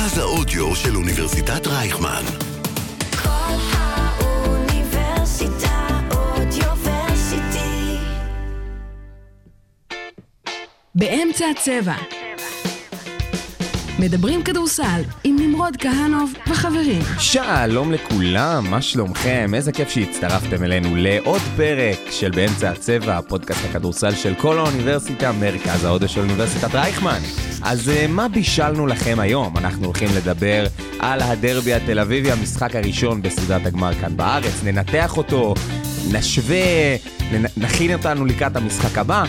מרכז האודיו של אוניברסיטת רייכמן. כל האוניברסיטה אודיוורסיטי. באמצע הצבע. מדברים כדורסל עם נמרוד כהנוב וחברים. שלום לכולם, מה שלומכם? איזה כיף שהצטרפתם אלינו לעוד פרק של באמצע הצבע, פודקאסט הכדורסל של כל האוניברסיטה, מרכז ההודו של אוניברסיטת רייכמן. אז אה, מה בישלנו לכם היום? אנחנו הולכים לדבר על הדרבי התל אביבי, המשחק הראשון בסדרת הגמר כאן בארץ, ננתח אותו, נשווה, נכין אותנו לקראת המשחק הבא.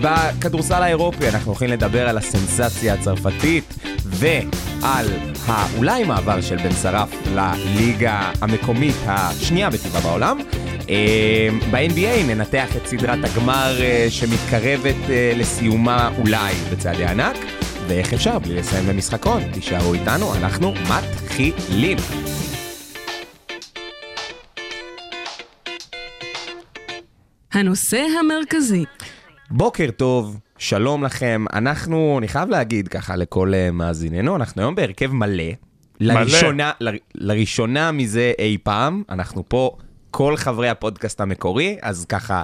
בכדורסל האירופי אנחנו הולכים לדבר על הסנסציה הצרפתית ועל האולי מעבר של בן שרף לליגה המקומית השנייה בטבעה בעולם. אה, ב-NBA ננתח את סדרת הגמר אה, שמתקרבת אה, לסיומה אולי בצעדי ענק, ואיך אפשר בלי לסיים במשחקון. תישארו איתנו, אנחנו מתחילים. הנושא המרכזי, בוקר טוב, שלום לכם. אנחנו, אני חייב להגיד ככה לכל uh, מאזיננו, אנחנו היום בהרכב מלא. לראשונה, ל, לראשונה מזה אי פעם, אנחנו פה כל חברי הפודקאסט המקורי, אז ככה,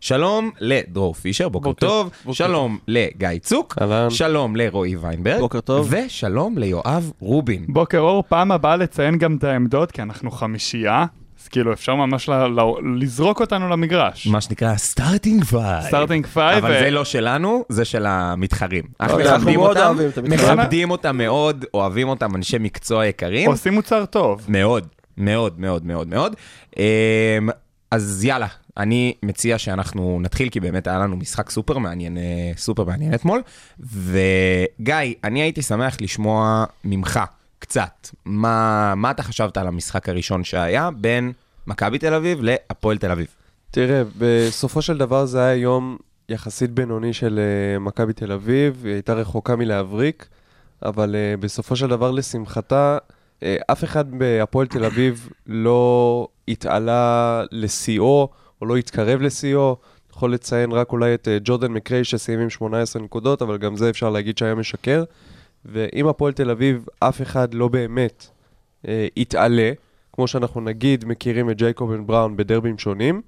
שלום לדרור פישר, בוקר, בוקר- טוב, בוקר שלום לגיא צוק, אהלן. שלום לרועי ויינברג, בוקר טוב. ושלום ליואב רובין. בוקר אור, פעם הבאה לציין גם את העמדות, כי אנחנו חמישייה, אז כאילו אפשר ממש ל- ל- לזרוק אותנו למגרש. מה שנקרא starting five. starting five. אבל ו- זה לא שלנו, זה של המתחרים. אנחנו אנחנו מכבדים מאוד אותם, אוהבים את המתחרים. מכבדים אותם מאוד, אוהבים אותם, אנשי מקצוע יקרים. עושים מוצר טוב. מאוד, מאוד, מאוד, מאוד, מאוד. אמ, אז יאללה, אני מציע שאנחנו נתחיל, כי באמת היה לנו משחק סופר מעניין, אה, סופר מעניין אתמול. וגיא, אני הייתי שמח לשמוע ממך קצת, מה, מה אתה חשבת על המשחק הראשון שהיה בין מכבי תל אביב להפועל תל אביב? תראה, בסופו של דבר זה היה יום יחסית בינוני של uh, מכבי תל אביב, היא הייתה רחוקה מלהבריק, אבל uh, בסופו של דבר, לשמחתה, uh, אף אחד בהפועל תל אביב לא התעלה לשיאו, או לא התקרב לשיאו. יכול לציין רק אולי את ג'ורדן מקריי שסיים עם 18 נקודות, אבל גם זה אפשר להגיד שהיה משקר. ואם הפועל תל אביב, אף אחד לא באמת uh, התעלה, כמו שאנחנו נגיד מכירים את ג'ייקוב בן בראון בדרבים שונים,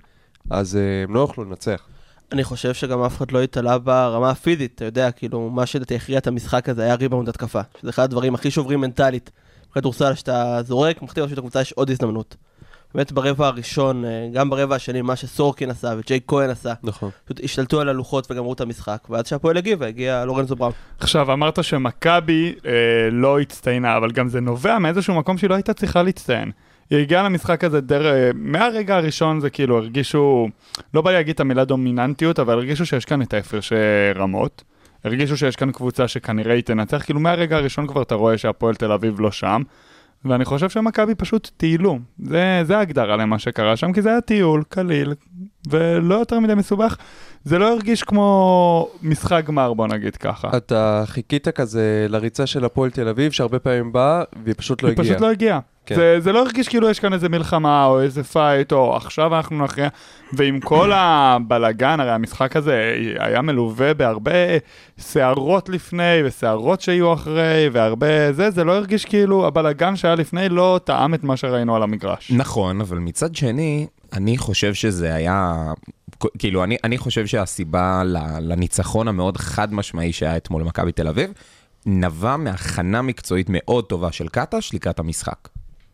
אז uh, הם לא יוכלו לנצח. אני חושב שגם אף אחד לא התעלה ברמה הפיזית, אתה יודע, כאילו, מה שלדעתי הכריע את המשחק הזה היה ריבאונד התקפה. שזה אחד הדברים הכי שוברים מנטלית. בכדורסל, שאתה זורק, מחטיא לרשות הקבוצה, יש עוד הזדמנות. באמת ברבע הראשון, אה, גם ברבע השני, מה שסורקין עשה וג'יי כהן עשה, נכון. פשוט השתלטו על הלוחות וגמרו את המשחק. ועד שהפועל הגיב, הגיע לורנזו בראון. עכשיו, אמרת שמכבי אה, לא הצטיינה, אבל גם זה נובע מאיזשהו מקום שהיא לא הייתה צריכה להצטיין. היא הגיעה למשחק הזה דר... אה, מהרגע הראשון זה כאילו הרגישו, לא בא לי להגיד את המילה דומיננטיות, אבל הרגישו שיש כאן את ההפרש אה, רמות. הרגישו שיש כאן קבוצה שכנראה היא תנצח, כאילו מהרגע הראשון כבר אתה רואה שהפועל תל אביב לא שם. ואני חושב שמכבי פשוט טיילו. זה, זה ההגדרה למה שקרה שם, כי זה היה טיול קליל, ולא יותר מדי מסובך. זה לא הרגיש כמו משחק גמר, בוא נגיד ככה. אתה חיכית כזה לריצה של הפועל תל אביב, שהרבה פעמים באה, והיא פשוט לא היא הגיעה. פשוט לא הגיעה. כן. זה, זה לא הרגיש כאילו יש כאן איזה מלחמה או איזה fight או עכשיו אנחנו נכריע. ועם כל הבלגן, הרי המשחק הזה היה מלווה בהרבה סערות לפני וסערות שיהיו אחרי והרבה זה, זה לא הרגיש כאילו הבלגן שהיה לפני לא טעם את מה שראינו על המגרש. נכון, אבל מצד שני, אני חושב שזה היה... כאילו, אני, אני חושב שהסיבה לניצחון המאוד חד משמעי שהיה אתמול למכבי תל אביב, נבע מהכנה מקצועית מאוד טובה של קטש לקראת המשחק.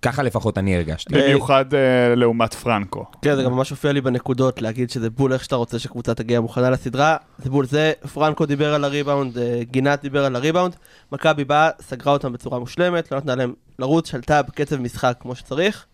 ככה לפחות אני הרגשתי. במיוחד אה, לעומת פרנקו. כן, זה גם ממש הופיע לי בנקודות, להגיד שזה בול איך שאתה רוצה שקבוצה תגיע מוכנה לסדרה. זה בול זה, פרנקו דיבר על הריבאונד, אה, גינת דיבר על הריבאונד. מכבי באה, סגרה אותם בצורה מושלמת, לא נתנה להם לרוץ, שלטה בקצב משחק כמו שצריך.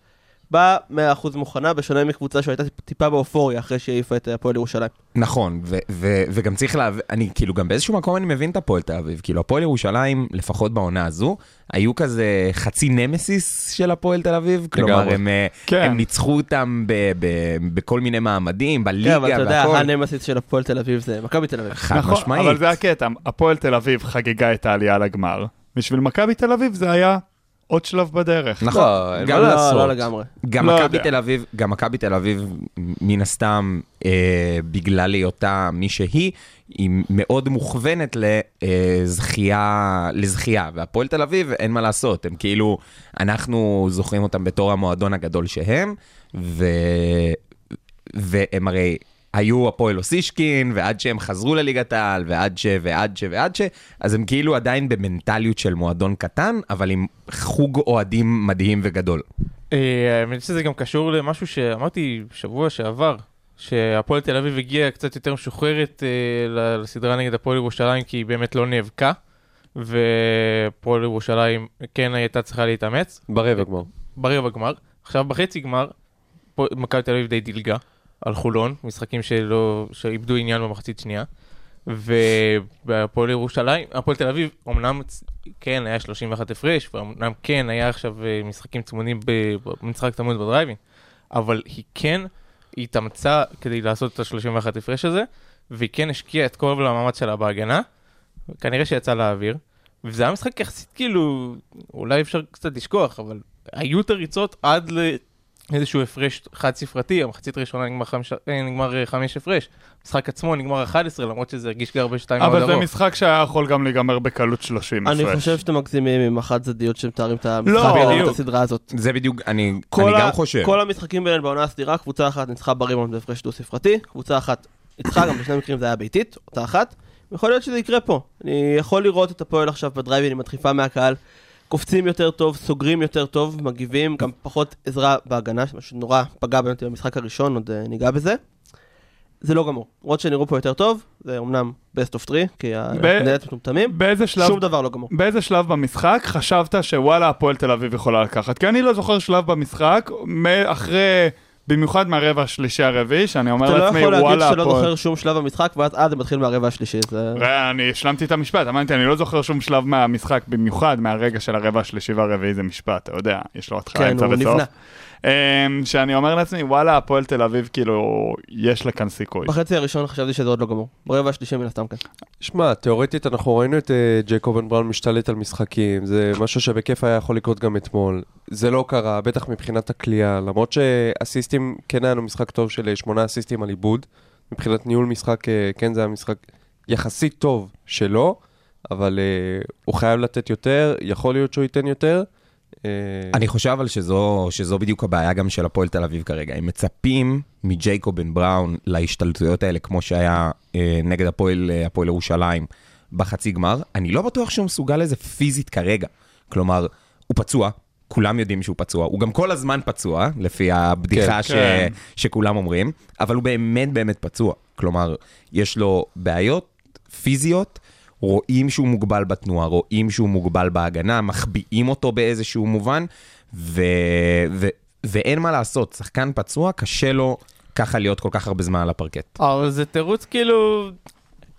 באה 100% מוכנה, בשונה מקבוצה שהייתה טיפה באופוריה אחרי שהיא העיפה את הפועל ירושלים. נכון, ו- ו- וגם צריך להבין, אני כאילו גם באיזשהו מקום אני מבין את הפועל תל אביב, כאילו הפועל ירושלים, לפחות בעונה הזו, היו כזה חצי נמסיס של הפועל תל אביב, כלומר הם, אה, כן. הם ניצחו אותם ב- ב- בכל מיני מעמדים, כן, בליגה אבל אתה יודע, והכל, הנמסיס של הפועל תל אביב זה מכבי תל אביב. חד נכון, משמעית. אבל זה הקטע, הפועל תל אביב חגגה את העלייה לגמר. בשביל מכבי תל אביב זה היה עוד שלב בדרך. נכון, לא, גם לא, לעשות. לא לגמרי. גם לא מכבי. תל אביב, גם מכבי תל אביב, מן הסתם, אה, בגלל היותה מי שהיא, היא מאוד מוכוונת לזכייה, לזכייה, והפועל תל אביב, אין מה לעשות, הם כאילו, אנחנו זוכרים אותם בתור המועדון הגדול שהם, ו... והם הרי היו הפועל אוסישקין, ועד שהם חזרו לליגת העל, ועד ש... ועד ש... ועד ש... אז הם כאילו עדיין במנטליות של מועדון קטן, אבל עם חוג אוהדים מדהים וגדול. אה, האמת שזה גם קשור למשהו שאמרתי שבוע שעבר, שהפועל תל אביב הגיעה קצת יותר משוחררת אה, לסדרה נגד הפועל ירושלים, כי היא באמת לא נאבקה, והפועל ירושלים כן הייתה צריכה להתאמץ, ברבע גמר. ברבע גמר. עכשיו בחצי גמר, מכבי תל אביב די דילגה על חולון, משחקים שלא, שאיבדו עניין במחצית שנייה. ובהפועל ירושלים, הפועל תל אביב, אמנם כן היה 31 הפרש, ואומנם כן היה עכשיו אה, משחקים צמודים במשחק צמוד בדרייבין, אבל היא כן התאמצה כדי לעשות את ה-31 הפרש הזה, והיא כן השקיעה את כל המאמץ שלה בהגנה, כנראה שיצא לאוויר, וזה היה משחק יחסית כאילו, אולי אפשר קצת לשכוח, אבל היו את הריצות עד לאיזשהו הפרש חד ספרתי, המחצית הראשונה נגמר חמש, אה, נגמר אה, חמש הפרש, המשחק עצמו נגמר 11, למרות שזה הרגיש לי הרבה שתיים מאוד אבל זה ארוך. משחק שהיה יכול גם להיגמר בקלות 30 אני הפרש. חושב שאתם מגזימים עם החד צדדיות שמתארים את המשחק לא, ולא את. הסדרה הזאת. זה בדיוק, אני, אני גם חושב. כל המשחקים ביניהם בעונה הסדירה, קבוצה אחת ניצחה בריבאונד בהפרש דו-ספרתי, קבוצה אחת ניצחה, גם בשני מקרים זה היה ביתית, אותה אחת. יכול להיות שזה יקרה פה. אני יכול לראות את הפועל עכשיו בדרייבין עם הדחיפה מהקהל. קופצים יותר טוב, סוגרים יותר טוב, מגיבים, גם פחות עזרה בהגנה, מה שנורא פגע באמת במשחק הראשון, עוד אה, ניגע בזה. זה לא גמור. למרות שנראו פה יותר טוב, זה אמנם best of 3, כי הנהלת מטומטמים, שום דבר לא גמור. באיזה שלב במשחק חשבת שוואלה הפועל תל אביב יכולה לקחת? כי אני לא זוכר שלב במשחק, אחרי, במיוחד מהרבע השלישי הרביעי, שאני אומר אתה לא לעצמי יכול להגיד וואלה שלא. זוכר שום שלב במשחק, ואז אה, זה מתחיל מהרבע השלישי, זה... אני השלמתי את המשפט, אמרתי, אני לא זוכר שום שלב מהמשחק, במיוחד מהרגע של הרבע השלישי והרביעי זה משפט, אתה יודע, יש לו התחלה, כן, אמצע וסוף. אמ, שאני אומר לעצמי, וואלה, הפועל תל אביב, כאילו, יש לה כאן סיכוי. בחצי הראשון חשבתי שזה עוד לא גמור. ברבע השלישי מן הסתם כן. שמע, תאורטית אנחנו ראינו את אה, ג'ייקובן בראון משתלט על משחקים, זה משהו שבכיף היה יכול לקרות גם אתמול. זה לא קרה, בטח מבחינת הכלייה, למרות שאסיסטים, כן היה לנו משחק טוב של אה, שמונה אסיסטים על עיבוד. מבחינת ניהול משחק, אה, כן זה היה משחק יחסית טוב שלו, אבל אה, הוא חייב לתת יותר, יכול להיות שהוא ייתן יותר. אה, אני חושב אבל שזו, שזו בדיוק הבעיה גם של הפועל תל אביב כרגע. הם מצפים מג'ייקובן בראון להשתלטויות האלה, כמו שהיה אה, נגד הפועל, אה, הפועל ירושלים בחצי גמר. אני לא בטוח שהוא מסוגל לזה פיזית כרגע. כלומר, הוא פצוע, כולם יודעים שהוא פצוע, הוא גם כל הזמן פצוע, לפי הבדיחה כן, ש... כן. שכולם אומרים, אבל הוא באמת באמת פצוע. כלומר, יש לו בעיות פיזיות, רואים שהוא מוגבל בתנועה, רואים שהוא מוגבל בהגנה, מחביאים אותו באיזשהו מובן, ו... ו... ואין מה לעשות, שחקן פצוע, קשה לו ככה להיות כל כך הרבה זמן על הפרקט. אבל זה תירוץ כאילו...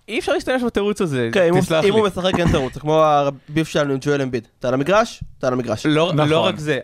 אי אפשר להשתמש בתירוץ הזה, כן, אם הוא- תסלח אם לי. הוא משחק אין תירוץ, זה כמו הביף שלנו עם ג'ואל אמביד. אתה על המגרש? אתה על המגרש. לא, נכון. לא רק זה,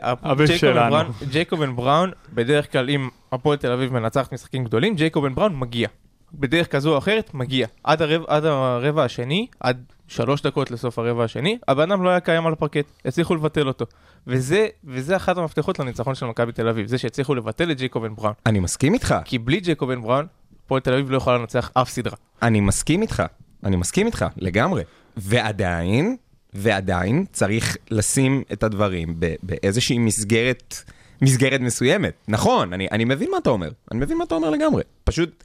ג'ייקובן בראון, בדרך כלל אם הפועל תל אביב מנצחת משחקים גדולים, ג'ייקובן בראון מגיע. בדרך כזו או אחרת, מגיע. עד הרבע, עד הרבע השני, עד שלוש דקות לסוף הרבע השני, הבן אדם לא היה קיים על הפרקט, הצליחו לבטל אותו. וזה, וזה אחת המפתחות לניצחון של מכבי תל אביב, זה שהצליחו לבטל את ג'ייקובן בראון. אני מסכים איתך, כי בלי ג'ייקובן בראון, הפועל תל אביב לא יכולה לנצח אף סדרה. אני מסכים איתך, אני מסכים איתך, לגמרי. ועדיין, ועדיין צריך לשים את הדברים באיזושהי מסגרת, מסגרת מסוימת. נכון, אני, אני מבין מה אתה אומר, אני מבין מה אתה אומר לגמרי. פשוט,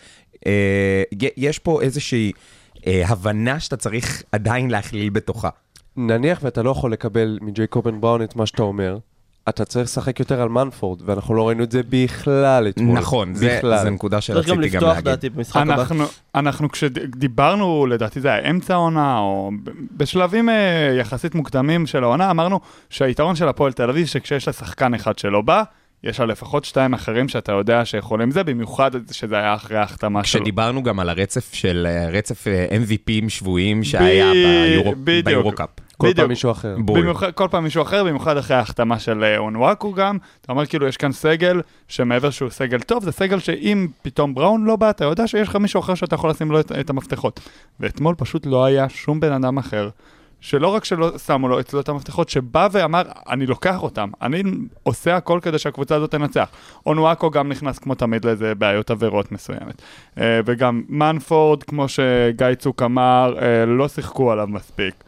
יש פה איזושהי אה, הבנה שאתה צריך עדיין להכליל בתוכה. נניח ואתה לא יכול לקבל מג'ייקובן בראון את מה שאתה אומר, אתה צריך לשחק יותר על מנפורד, ואנחנו לא ראינו את זה בכלל אתמול. נכון. זה נקודה צריך גם שרציתי גם לפתוח להגיד. דעתי במשחק הבא. אנחנו, אנחנו כשדיברנו, לדעתי זה היה אמצע העונה, או בשלבים אה, יחסית מוקדמים של העונה, אמרנו שהיתרון של הפועל תל אביב, שכשיש לה שחקן אחד שלא בא, יש לה לפחות שתיים אחרים שאתה יודע שיכולים זה, במיוחד שזה היה אחרי ההחתמה שלו. כשדיברנו גם על הרצף של, אה, רצף אה, MVPים שבויים שהיה. ביורו-קאפ. כל בדיוק. פעם מישהו אחר. במיוחד, כל פעם מישהו אחר, במיוחד אחרי ההחתמה של אה, אונוואקו גם. אתה אומר כאילו יש כאן סגל, שמעבר שהוא סגל טוב, זה סגל שאם פתאום בראון לא בא, אתה יודע שיש לך מישהו אחר שאתה יכול לשים לו את, את המפתחות. ואתמול פשוט לא היה שום בן אדם אחר שלא רק שלא שמו לו אצלו את המפתחות, שבא ואמר, אני לוקח אותם, אני עושה הכל כדי שהקבוצה הזאת תנצח. אונואקו גם נכנס כמו תמיד לאיזה בעיות עבירות מסוימת. אה, וגם מנפורד, כמו שגיא צוק אמר, אה, לא שיחקו עליו מספיק.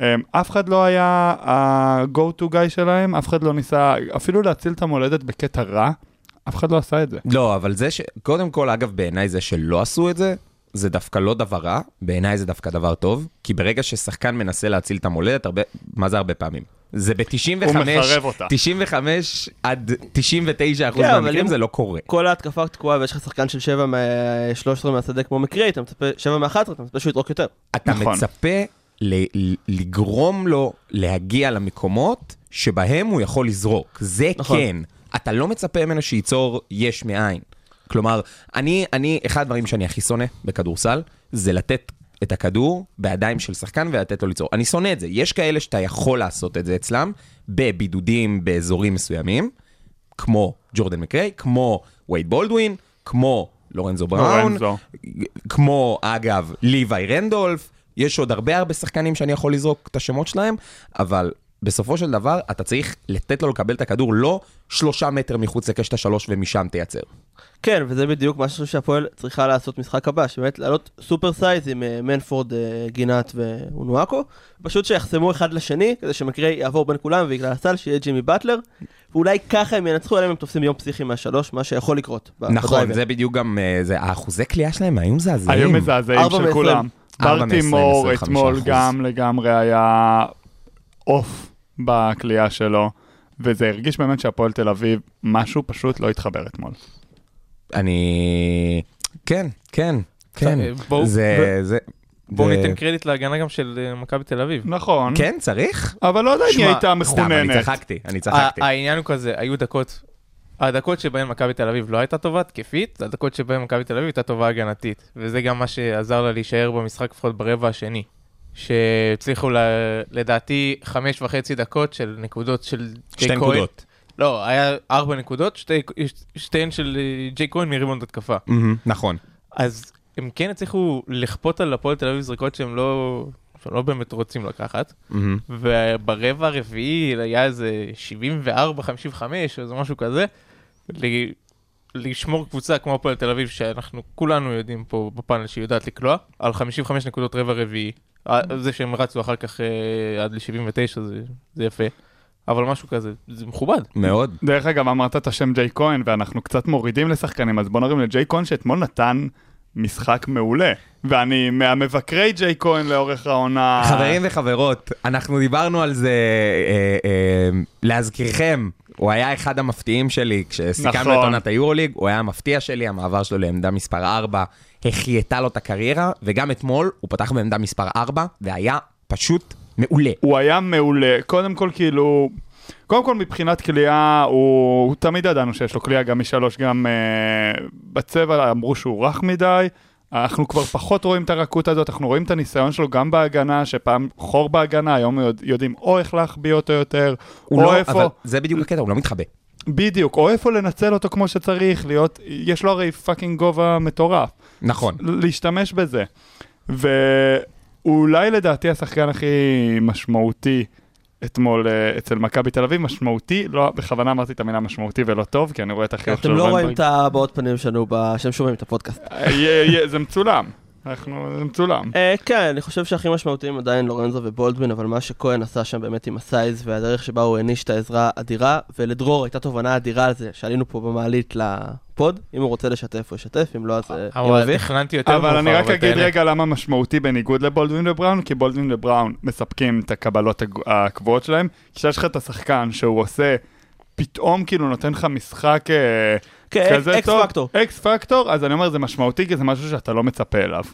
אה, אף אחד לא היה ה-go to guy שלהם, אף אחד לא ניסה אפילו להציל את המולדת בקטע רע, אף אחד לא עשה את זה. לא, אבל זה ש... קודם כל, אגב, בעיניי זה שלא עשו את זה, זה דווקא לא דבר רע, בעיניי זה דווקא דבר טוב, כי ברגע ששחקן מנסה להציל את המולדת, הרבה... מה זה הרבה פעמים? זה ב-95, הוא מחרב אותה. 95 עד 99 אחוז כן, אבל מהמקרים זה לא קורה. כל ההתקפה תקועה ויש לך שחקן של 7 מ-13 מהשדה כמו מקרי, אתה מצפה 7 מ-11, אתה מצפה שהוא יטרוק יותר. אתה נכון. מצפה ל- ל- לגרום לו להגיע למקומות שבהם הוא יכול לזרוק. זה נכון. כן. אתה לא מצפה ממנו שייצור יש מאין. כלומר, אני, אני, אחד הדברים שאני הכי שונא בכדורסל, זה לתת את הכדור בידיים של שחקן ולתת לו ליצור. אני שונא את זה. יש כאלה שאתה יכול לעשות את זה אצלם, בבידודים באזורים מסוימים, כמו ג'ורדן מקריי, כמו וייד בולדווין, כמו לורנזו בראון, לורנזו. כמו, אגב, ליוואי רנדולף, יש עוד הרבה הרבה שחקנים שאני יכול לזרוק את השמות שלהם, אבל בסופו של דבר אתה צריך לתת לו לקבל את הכדור לא שלושה מטר מחוץ לקשת השלוש ומשם תייצר. כן, וזה בדיוק משהו שהפועל צריכה לעשות משחק הבא, שבאמת לעלות super size עם אה, מנפורד, אה, גינת ואונואקו, פשוט שיחסמו אחד לשני, כדי שמקרי יעבור בין כולם ויגלגל לסל, שיהיה ג'ימי באטלר, ואולי ככה הם ינצחו, אלא אם הם תופסים יום פסיכי מהשלוש, מה שיכול לקרות. נכון. זה בדיוק גם, אה, זה, האחוזי קליעה שלהם היו מזעזעים. היו מזעזעים של כולם. ארבע ברטימור מ- 25 אתמול. גם לגמרי היה אוף בכלייה שלו, וזה הרגיש באמת שהפועל תל אביב, משהו פשוט לא התחבר אתמול. אני... כן, כן, כן. אה, בואו- זה... זה... בואו זה- ניתן קרדיט להגנה גם של אה, מכבי תל אביב. נכון, כן, צריך? אבל לא יודע אם היא הייתה סתם, אני. צחקתי, אני צחקתי. העניין הוא כזה, היו דקות, הדקות שבהן מכבי תל אביב לא הייתה טובה התקפית, זה הדקות שבהן מכבי תל אביב הייתה טובה הגנתית. וזה גם מה שעזר לה להישאר במשחק לפחות ברבע השני. שהצליחו ל- לדעתי חמש וחצי דקות של נקודות של שתי ג'יי כהן. נקודות. לא, היה ארבע נקודות, שתי- שתיהן של אה, ג'יי כהן מריבונד התקפה. נכון. אז הם כן הצליחו לכפות על הפועל תל אביב זריקות שהם לא, שהם לא באמת רוצים לקחת. מהמם. וברבע הרביעי היה איזה 74-55 או איזה משהו כזה. לשמור קבוצה כמו הפועל תל אביב, שאנחנו כולנו יודעים פה בפאנל שהיא יודעת לקלוע, על 55 נקודות רבע רביעי. אה, זה שהם רצו אחר כך אה, עד ל-79 זה, זה יפה. אבל משהו כזה, זה מכובד. מאוד. דרך אגב, אמרת את השם ג'יי כהן, ואנחנו קצת מורידים לשחקנים, אז בוא נרים לג'יי כהן שאתמול נתן משחק מעולה. ואני מהמבקרי ג'יי כהן לאורך העונה. חברים וחברות, אנחנו דיברנו על זה, אה, אה, להזכירכם, הוא היה אחד המפתיעים שלי כשסיכמנו נכון. את עונת היורוליג, הוא היה המפתיע שלי, המעבר שלו לעמדה מספר 4 החייתה לו את הקריירה, וגם אתמול הוא פתח בעמדה מספר 4, והיה פשוט מעולה. הוא היה מעולה. קודם כל, כאילו... קודם כל, מבחינת כליאה, הוא... תמיד ידענו שיש לו כליאה גם משלוש, גם uh, בצבע אמרו שהוא רך מדי. אנחנו כבר פחות רואים את הרכות הזאת, אנחנו רואים את הניסיון שלו גם בהגנה, שפעם חור בהגנה, היום יודע- יודעים או איך להחביא אותו יותר, הוא או לא, איפה... אבל זה בדיוק הקטע, הוא לא מתחבא. בדיוק, או איפה לנצל אותו כמו שצריך, להיות... יש לו הרי fucking גובה מטורף. נכון. להשתמש בזה. ואולי לדעתי השחקן הכי משמעותי אתמול אה, אצל מכבי תל אביב, משמעותי, לא, בכוונה אמרתי את המילה משמעותי ולא טוב, כי אני רואה את החיוך אתם לא רואים את הבעות פנים שלנו שהם שומעים את הפודקאסט. אה, יהיה- זה מצולם, אנחנו, זה מצולם. אה, כן, אני חושב שהכי משמעותיים עדיין לורנזו ובולדווין, אבל מה שכהן עשה שם באמת עם ה size והדרך שבה הוא העניש את העזרה אדירה, ולדרור הייתה תובנה אדירה על זה, שעלינו פה במעלית ל pod, אם הוא רוצה לשתף הוא ישתף, אם לא אז אה, אבל מביך. תכננתי יותר אבל אני רק אגיד. רגע למה משמעותי בניגוד לבולדווין ובראון, כי בולדווין ובראון מספקים את הקבלות הקבועות שלהם, כשיש לך את השחקן שהוא עושה, פתאום כאילו נותן לך משחק אה, כן, כזה אקס טוב, פקטור. אקס פקטור, אז אני אומר זה משמעותי כי זה משהו שאתה לא מצפה אליו.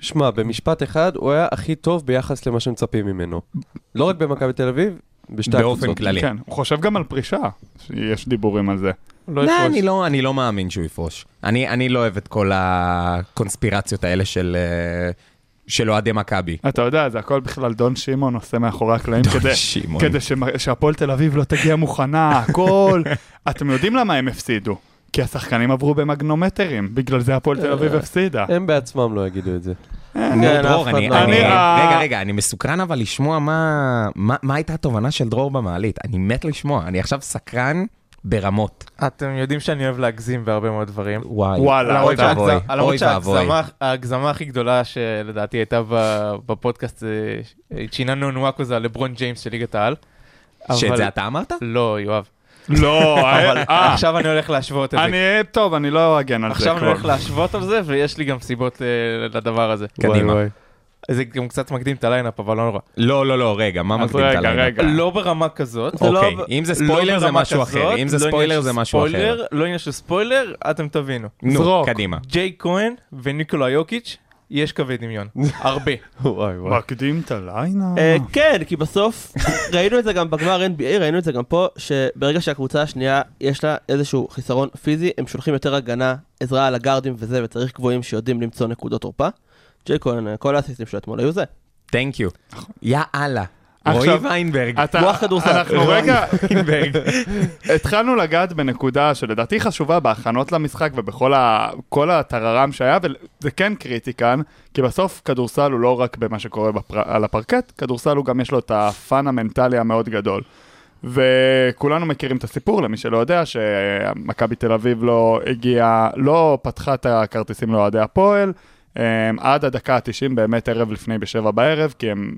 שמע, במשפט אחד, הוא היה הכי טוב ביחס למה שמצפים ממנו. לא רק במכבי תל אביב, בשתי באופן הקבוצות. כללי. כן, הוא חושב גם על פרישה, יש דיבורים על זה. לא לא. אני לא, אני לא מאמין שהוא יפרוש. אני, אני לא אוהב את כל הקונספירציות האלה של, אה, של אוהדי מכבי. אתה יודע, זה הכל בכלל דון שמעון עושה מאחורי הקלעים כדי. כדי שהפועל תל אביב לא תגיע מוכנה, הכל. אתם יודעים למה הם הפסידו? כי השחקנים עברו במגנומטרים, בגלל זה הפועל תל אביב הפסידה. הם בעצמם לא יגידו את זה. נו, כן, דרור, אני, לא- אני, אני, אה, רגע, רגע, אני מסוקרן אבל לשמוע מה, מה, מה הייתה התובנה של דרור במעלית. אני מת לשמוע, אני עכשיו סקרן ברמות. אתם יודעים שאני אוהב להגזים בהרבה מאוד דברים. וואי, וואלה, אוי ואבוי, למרות אוי ואבוי. שההגזמה ההגזמה הכי גדולה שלדעתי הייתה ב- בפודקאסט זה צ'יננו אונואקו זה הלברון ג'יימס של ליגת העל. שאת זה אתה אמרת? לא, יואב. לא, אבל אה, עכשיו אני הולך להשוות את זה. אני, טוב, אני לא אגן על זה עכשיו אני. הולך להשוות על זה, ויש לי גם סיבות אה, לדבר הזה. קדימה. זה גם קצת מקדים את ה lineup, אבל לא נורא. לא, לא, לא, רגע, מה מקדים את? רגע. לא ברמה כזאת. זה לא- אוקיי, אם זה לא ספוילר זה ברמה משהו אחר, אם זה לא ספוילר זה משהו אחר. לא עניין של ספוילר, אתם תבינו. נו. קדימה. ג'יי כהן וניקולה יוקיץ', יש קווי דמיון. הרבה. וואי, וואי. מקדים את הלילה? אה, כן, כי בסוף ראינו את זה גם בגמר NBA, ראינו את זה גם פה, שברגע שהקבוצה השנייה יש לה איזשהו חיסרון פיזי, הם שולחים יותר הגנה, עזרה על הגארדים וזה, וצריך גבוהים שיודעים למצוא נקודות תורפה. ג'יי כהן, אה, כל האסיסטים שלו אתמול היו זה. תנק יו. יא אללה. רועי ויינברג. מוח כדורסל. אנחנו רגע. התחלנו לגעת בנקודה שלדעתי חשובה בהכנות למשחק ובכל ה... הטררם שהיה, וזה כן קריטי כאן, כי בסוף כדורסל הוא לא רק במה שקורה בפר... על הפרקט, כדורסל הוא גם יש לו את הפאן המנטלי המאוד גדול. וכולנו מכירים את הסיפור, למי שלא יודע, שמכבי תל אביב לא הגיעה, לא פתחה את הכרטיסים לאוהדי הפועל, אמ, עד הדקה ה-90, באמת ערב לפני בשבע בערב, כי הם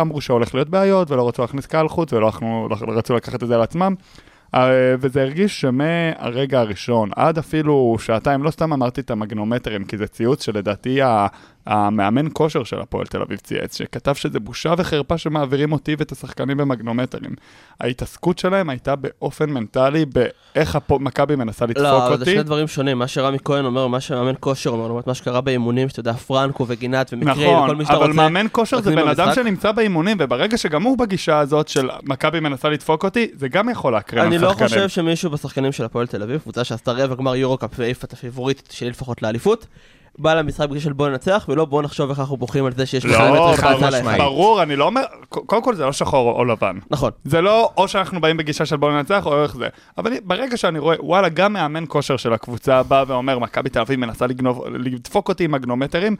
אמרו שהולך להיות בעיות ולא רצו להכניס קהל חוץ ולא לא רצו לקחת את זה על עצמם. אה, וזה הרגיש שמהרגע הראשון עד אפילו שעתיים, לא סתם אמרתי את המגנומטרים, כי זה ציוץ שלדעתי המאמן כושר של הפועל תל אביב צייץ, שכתב שזה בושה וחרפה שמעבירים אותי ואת השחקנים במגנומטרים. ההתעסקות שלהם הייתה באופן מנטלי, באיך הפו- מכבי מנסה לדפוק לא, אבל זה אותי. שני דברים שונים, מה שרמי כהן אומר, מה שמאמן כושר אומר, לעומת מה שקרה באימונים, שאתה יודע, פרנקו וגינת ומקרי, וכל נכון, מי שאתה אבל רוצה. מאמן כושר זה בן אדם. שנמצא באימונים, וברגע שגם הוא בגישה הזאת של מכבי מנסה לדפוק אותי, זה גם יכול להקרין על אני. לא חושב שמישהו בשחקנים של הפועל תל אביב, קבוצה שעשתה רבע גמר יורו-קאפ והעיפה את הפיבוריטית שלי לפחות לאליפות, בא למשחק בגישה של בוא ננצח, ולא בוא נחשוב איך אנחנו בוכים על זה שיש בכלל לא, מטר אחד על האחד. ברור, אני לא אומר, קודם כל זה לא שחור או לבן. נכון. זה לא או שאנחנו באים בגישה של בוא ננצח או איך זה. אבל ברגע שאני רואה, וואלה, גם מאמן כושר של הקבוצה בא ואומר, מכבי תל אביב מנסה לדפוק אותי עם מגנומטרים,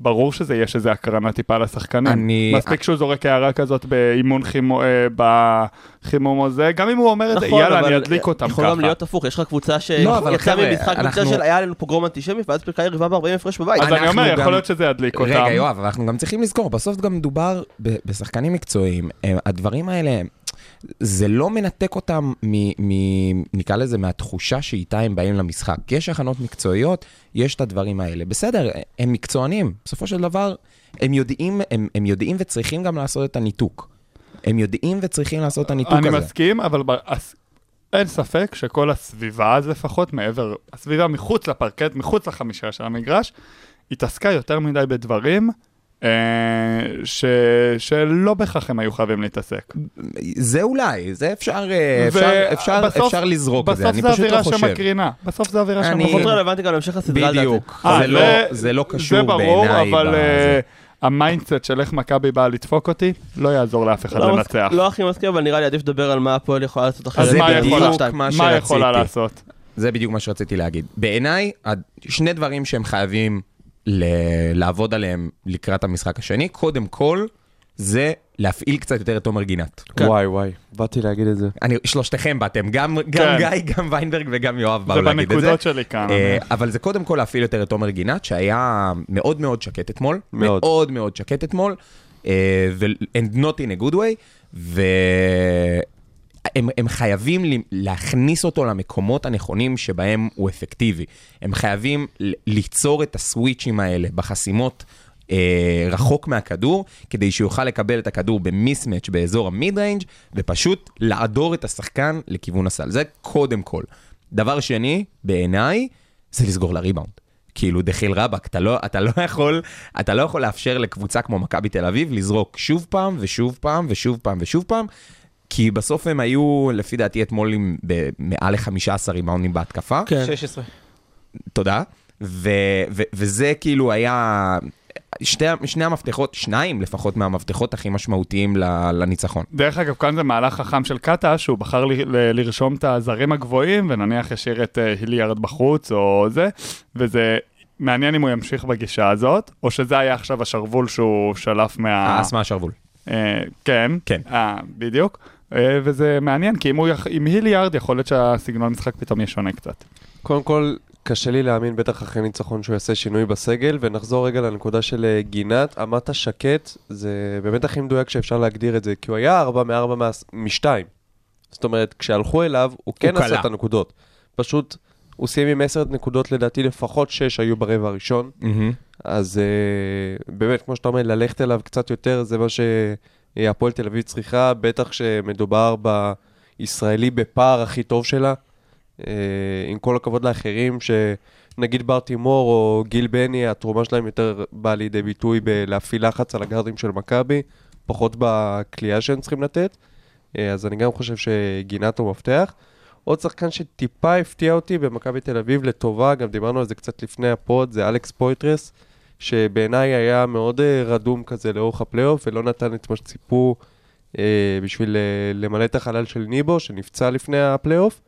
ברור שזה יש איזה הקרנה טיפה לשחקנים. אני- מספיק שהוא זורק הערה כזאת באימון חימו, אה, בחימום או זה, גם אם הוא אומר את זה, נכון, יאללה, אני אדליק אותם יכול גם ככה. להיות הפוך, יש לך קבוצה לא, אבל שיצאה חבר'ה, ממשחק אנחנו- בגלל של היה לנו פוגרום אנטישמי, ואז פירקה יריבה ב-40 הפרש בבית. אז אני אומר, גם- יכול להיות שזה ידליק אותם. רגע, יואב, אנחנו גם צריכים לזכור, בסוף גם מדובר בשחקנים מקצועיים. הדברים האלה, זה לא מנתק אותם, מ, מ, נקרא לזה, מהתחושה שאיתה הם באים למשחק. יש הכנות מקצועיות, יש את הדברים האלה. בסדר, הם מקצוענים. בסופו של דבר, הם יודעים, הם, הם יודעים וצריכים גם לעשות את הניתוק. הם יודעים וצריכים לעשות את הניתוק אני הזה. מסכים, אבל ב- הס- אין ספק שכל הסביבה אז לפחות, מעבר, הסביבה מחוץ לפרקט, מחוץ לחמישה של המגרש, התעסקה יותר מדי בדברים ש... שלא בהכרח הם היו חייבים להתעסק. זה אולי, זה אפשר, אה, אפשר, אפשר, ובסוף- אפשר לזרוק את זה, אני בסוף פשוט זה לא אווירה חושב. שמקרינה, בסוף זה אווירה אני- פחות שמקרינה. רלוונטי גם להמשך הסדרה. בדיוק, אה, זה לא- זה לא קשור זה ברור, בעיניי. אבל בזה. אה, ה mindset של איך מכבי באה לדפוק אותי, לא יעזור לאף אחד לא לנצח. מס- לא הכי מסכים, אבל נראה לי עדיף לדבר על מה הפועל יכולה לעשות אחרת. אז מה יכולה-. לעשות? זה בדיוק מה שרציתי להגיד. בעיניי, שני דברים שהם חייבים ל- לעבוד עליהם לקראת המשחק השני, קודם כל, זה להפעיל קצת יותר את תומר גינת. כן. וואי, וואי, באתי להגיד את זה. אני, שלושתכם באתם, גם, גם כן. גיא, גם ויינברג וגם יואב זה באו להגיד את זה. בנקודות שלי כאן. אה, אבל זה קודם כל להפעיל יותר את תומר גינת, שהיה מאוד מאוד שקט אתמול. מאוד. מאוד מאוד שקט אתמול. אה, ו- and not in a good way. והם הם חייבים ל- להכניס אותו למקומות הנכונים שבהם הוא אפקטיבי. הם חייבים ליצור את הסוויצ'ים האלה בחסימות. אה, רחוק מהכדור, כדי שהוא יוכל לקבל את הכדור במיסמץ' באזור המיד ריינג', ופשוט לעדור את השחקן לכיוון הסל. זה קודם כל. דבר שני, בעיניי, זה לסגור לריבאונד. כאילו, דחיל רבאק, אתה לא, אתה לא יכול, אתה לא יכול לאפשר לקבוצה כמו מכבי תל אביב לזרוק שוב פעם ושוב פעם ושוב פעם ושוב פעם, כי בסוף הם היו, לפי דעתי, אתמול עם ב- מעל ל-15 ריבאונדים בהתקפה. כן. 16. תודה. ו- ו- וזה כאילו היה... שתי, שני המפתחות, שניים לפחות מהמפתחות הכי משמעותיים ל- לניצחון. דרך אגב, כאן זה מהלך חכם של קאטה, שהוא בחר ל- ל- לרשום את הזרים הגבוהים, ונניח השאיר את אה, היליארד בחוץ או זה, וזה מעניין אם הוא ימשיך בגישה הזאת, או שזה היה עכשיו השרוול שהוא שלף מה... האס מהשרוול. אה, כן, כן. אה, בדיוק. אה, וזה מעניין, כי אם הוא יח- עם היליארד, יכול להיות שהסגנון משחק פתאום יהיה שונה קצת. קודם כל, קשה לי להאמין, בטח אחרי ניצחון, שהוא יעשה שינוי בסגל, ונחזור רגע לנקודה של אה, גינת. אמרת שקט, זה באמת הכי מדויק שאפשר להגדיר את זה, כי הוא היה 4 מ-4 מ-2. זאת אומרת, כשהלכו אליו, הוא כן הוא עשה קלע. את הנקודות. פשוט, הוא סיים עם 10 נקודות, לדעתי לפחות 6 היו ברבע הראשון. מהמם. אז uh, באמת, כמו שאתה אומר, ללכת אליו קצת יותר, זה מה שהפועל תל אביב צריכה, בטח כשמדובר בישראלי בפער הכי טוב שלה. Uh, עם כל הכבוד לאחרים, שנגיד בר תימור או גיל בני, התרומה שלהם יותר באה לידי ביטוי בלהפעיל לחץ על הגארדים של מכבי, פחות בכלייה שהם צריכים לתת. אה, אז אני גם חושב שגינת הוא מפתח. עוד שחקן שטיפה הפתיע אותי במכבי תל אביב לטובה, גם דיברנו על זה קצת לפני הפוד, זה אלכס פויתרס, שבעיניי היה מאוד אה, רדום כזה לאורך הפלייאוף, ולא נתן את מה שציפו אה, בשביל אה, למלא את החלל של ניבו, שנפצע לפני הפלייאוף.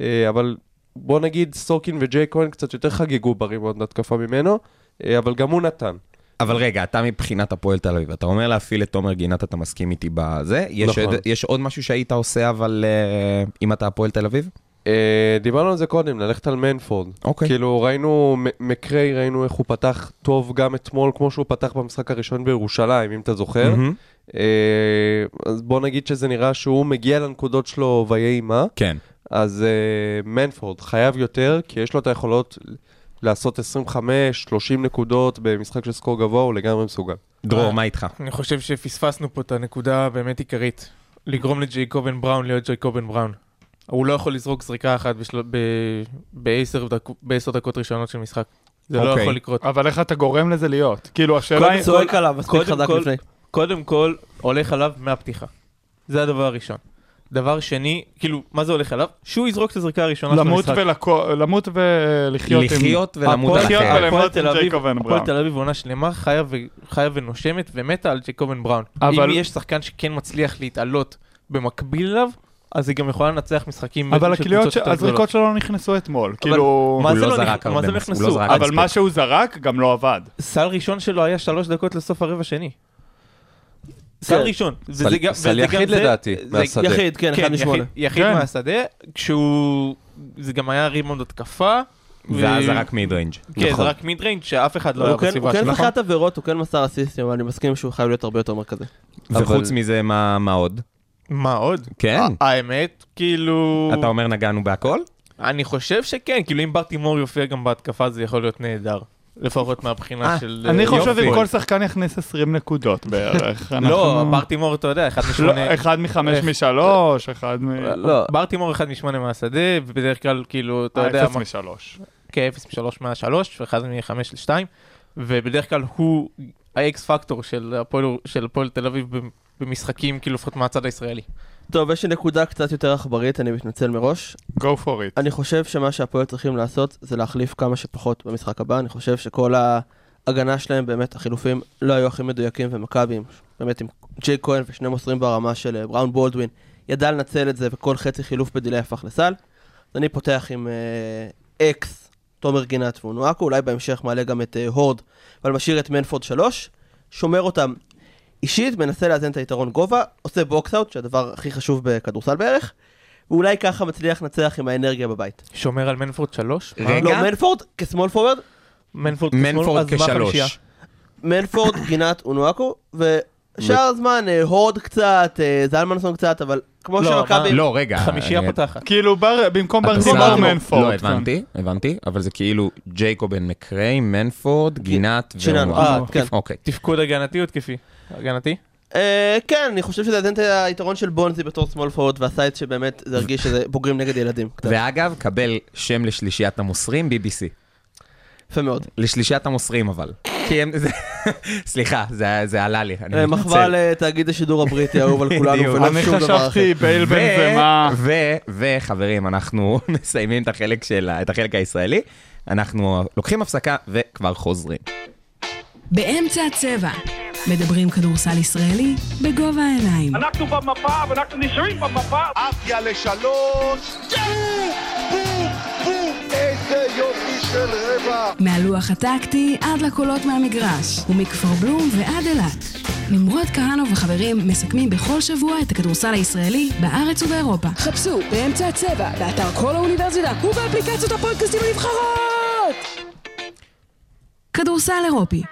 אה, אבל בוא נגיד סורקין וג'יי כהן קצת יותר חגגו בריבאונד התקפה ממנו, אה, אבל גם הוא נתן. אבל רגע, אתה מבחינת הפועל תל אביב, אתה אומר להפעיל את תומר גינת, אתה מסכים איתי בזה? יש, נכון. עוד, יש עוד משהו שהיית עושה, אבל uh, אם אתה הפועל תל אביב? אה, דיברנו על זה קודם, ללכת על מנפורד. אוקיי. כאילו ראינו, מקריי, ראינו איך הוא פתח טוב גם אתמול, כמו שהוא פתח במשחק הראשון בירושלים, אם אתה זוכר. מהמם. אה, אז בוא נגיד שזה נראה שהוא מגיע לנקודות שלו ויהי מה. כן. אז uh, מנפורד חייב יותר, כי יש לו את היכולות לעשות 25-30 נקודות במשחק של סקור גבוה, הוא לגמרי מסוגל. דרור, אה. מה איתך? אני חושב שפספסנו פה את הנקודה הבאמת עיקרית. לגרום לג'ייקובן בראון להיות ג'ייקובן בראון. הוא לא יכול לזרוק זריקה אחת בשל... ב... בעשר, דק... בעשר דקות ראשונות של משחק. זה לא אוקיי. יכול לקרות. אבל איך אתה גורם לזה להיות? כאילו, השאלה קודם היא... צועק עליו מספיק קודם חזק כל- לפני. קודם כל, הולך עליו מהפתיחה. זה הדבר הראשון. דבר שני, כאילו, מה זה הולך עליו? שהוא יזרוק את הזריקה הראשונה של למות, המשחק. ולקו... למות ולחיות עם... לחיות ולמות על לחיות. ולמות הפועל תל אביב- הפועל. תל אביב עונה שלמה חיה, ו... חיה ונושמת ומתה על ג'ייקובן בראון. אבל- אם יש שחקן שכן מצליח להתעלות במקביל אליו, אז היא גם יכולה לנצח משחקים אבל של קבוצות יותר הזריקות גדולות. שלו לא נכנסו אתמול. כאילו... מה זה לא לא זרק מה זה נכנסו? לא זרק אבל. מה שהוא זרק גם לא עבד. סל ראשון שלו היה שלוש דקות לסוף הרבע שני. סל כן. ראשון. סל- יחיד זה- לדעתי, זה- מהשדה. יחיד, כן, אחד כן, משמונה. יחיד- כן. מהשדה, כשהוא... זה גם היה ריבאונד התקפה. ואז ו- זרק mid-range. כן, נכון. זה רק mid-range שאף אחד לא היה בסביבה הוא כן שלו. זכה את עבירות, הוא כן מסר אסיסטים, אבל אני מסכים שהוא חייב להיות הרבה יותר מרכזי. וחוץ אבל- מזה, מה עוד? מה עוד? כן. האמת, כאילו... אתה אומר נגענו בהכל? אני חושב שכן, כאילו אם ברטימור יופיע גם בהתקפה זה יכול להיות נהדר. לפחות מהבחינה אה, של... אני אה, חושב יופי. אם כל שחקן יכניס 20 נקודות בערך. לא, ברטימור, אתה יודע, אחד לא, משמונה... אחד מחמש איך? משלוש, אחד מ... לא. ברטימור אחד משמונה מהשדה, ובדרך כלל כאילו, אתה אה, יודע, אפס משלוש. כן, אפס משלוש מהשלוש, ואחד מחמש לשתיים, ובדרך כלל הוא האקס פקטור של הפועל תל אביב במשחקים, כאילו לפחות מהצד הישראלי. טוב, יש לי נקודה קצת יותר עכברית, אני מתנצל מראש. Go for it. אני חושב שמה שהפועל צריכים לעשות זה להחליף כמה שפחות במשחק הבא. אני חושב שכל ההגנה שלהם, באמת, החילופים לא היו הכי מדויקים, ומכבי, עם- באמת עם ג'יי כהן ושני מוסרים ברמה של אה, בראון בולדווין, ידע לנצל את זה, וכל חצי חילוף ב delay הפך לסל. אז אני פותח עם אה, אקס, תומר גינת ואונואקו, אולי בהמשך מעלה גם את אה, הורד, אבל משאיר את מנפורד שלוש, שומר אותם אישית, מנסה לאזן את היתרון גובה, עושה box out, שהדבר הכי חשוב בכדורסל בערך, ואולי ככה מצליח לנצח עם האנרגיה בבית. שומר על מנפורד שלוש? רגע. לא, מנפורד כ small forward, מנפורד כשמאל, אז מה חמישייה? כשלוש. מנפורד, גינת אונואקו, ושאר הזמן אה, הורד קצת, אה, זלמנסון קצת, אבל כמו לא, שמכבי... לא, רגע. חמישייה פותחת. כאילו במקום אתה ברטימור שם- מנפורד. לא, כן. הבנתי, הבנתי, אבל זה כאילו ג'ייקובן מקריי, מנפורד, גינת ואונואקו. אה, כן. תפקוד הגנתי או התקפי? הגנתי? אה, כן, אני חושב שזה יאזן את היתרון של בונזי בתור פורוורד, ועשה את שבאמת זה הרגיש שזה בוגרים נגד ילדים. ואגב, קבל שם לשלישיית המוסרים, BBC. יפה מאוד. לשלישיית המוסרים אבל. כי הם... זה- סליחה, זה זה עלה לי, אני אה, מתנצל. מחווה לתאגיד השידור הבריטי האהוב על כולנו. ולא אני שום דבר אחר. חשבתי בייל ו- בנזמה. ו- וחברים, אנחנו מסיימים את החלק של את החלק הישראלי. אנחנו לוקחים הפסקה וכבר חוזרים. באמצע הצבע. מדברים כדורסל ישראלי בגובה העיניים. אנחנו במפה ואנחנו נשארים במפה. עפיה לשלוש, איזה יופי של רבע מהלוח הטקטי עד לקולות מהמגרש, ומכפר בלום ועד אילת. נמרוד כהנוב וחברים מסכמים בכל שבוע את הכדורסל הישראלי בארץ ובאירופה. חפשו באמצע הצבע, באתר כל האוניברסיטה ובאפליקציות הפודקאסטים הנבחרות! כדורסל אירופי,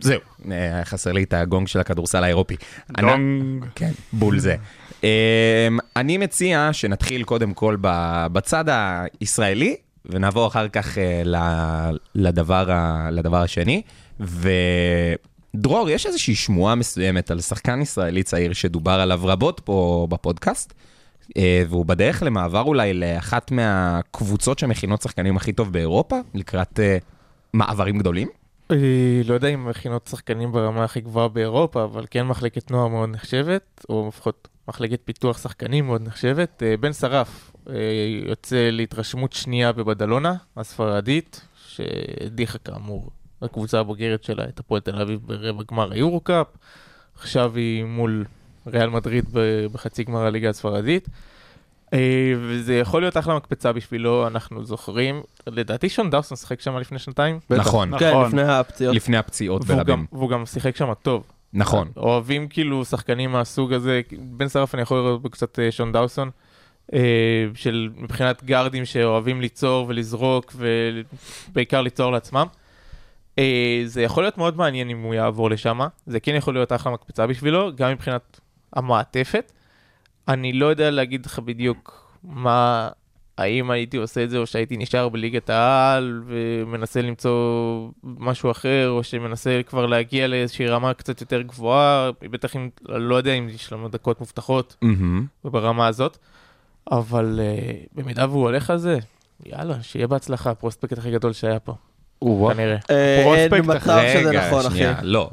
זהו, היה חסר לי את הגונג של הכדורסל האירופי. דונג. כן, בול זה. אמ, אני מציע שנתחיל קודם כל בצד הישראלי, ונעבור אחר כך אה, לדבר לדבר השני. ודרור, יש איזושהי שמועה מסוימת על שחקן ישראלי צעיר שדובר עליו רבות פה בפודקאסט, אה, והוא בדרך למעבר אולי לאחת מהקבוצות שמכינות שחקנים הכי טוב באירופה, לקראת אה, מעברים גדולים. אה, לא יודע אם מכינות שחקנים ברמה הכי גבוהה באירופה, אבל כן מחלקת נוער מאוד נחשבת, או לפחות מחלקת פיתוח שחקנים מאוד נחשבת. אה, בן שרף אה, יוצא להתרשמות שנייה בבדלונה, הספרדית, שהדיחה כאמור הקבוצה הבוגרת שלה את הפועל תל אביב ברבע גמר היורו-קאפ. עכשיו היא מול ריאל מדריד בחצי גמר הליגה הספרדית. אה, וזה יכול להיות אחלה מקפצה בשבילו, אנחנו זוכרים. לדעתי שון דאוסון שיחק שם לפני שנתיים. בטח. נכון, כן, נכון. לפני הפציעות. לפני הפציעות והוא ולבים. גם, והוא גם שיחק שם טוב. נכון. אוהבים כאילו שחקנים מהסוג הזה, בן שרף אני יכול לראות בו קצת אה, שון דאוסון, אה, של מבחינת גארדים שאוהבים ליצור ולזרוק ובעיקר ליצור לעצמם. זה יכול להיות מאוד מעניין אם הוא יעבור לשם, זה כן יכול להיות אחלה מקפצה בשבילו, גם מבחינת המעטפת. אני לא יודע להגיד לך בדיוק מה, האם הייתי עושה את זה או שהייתי נשאר בליגת העל ומנסה למצוא משהו אחר, או שמנסה כבר להגיע לאיזושהי רמה קצת יותר גבוהה, בטח אם, לא יודע אם יש לנו דקות מובטחות מהמם. ברמה הזאת, אבל uh, במידה והוא הולך על זה, יאללה, שיהיה בהצלחה, הפרוספקט הכי גדול שהיה פה. כנראה. אה, אין מצב שזה נכון, אחי. לא,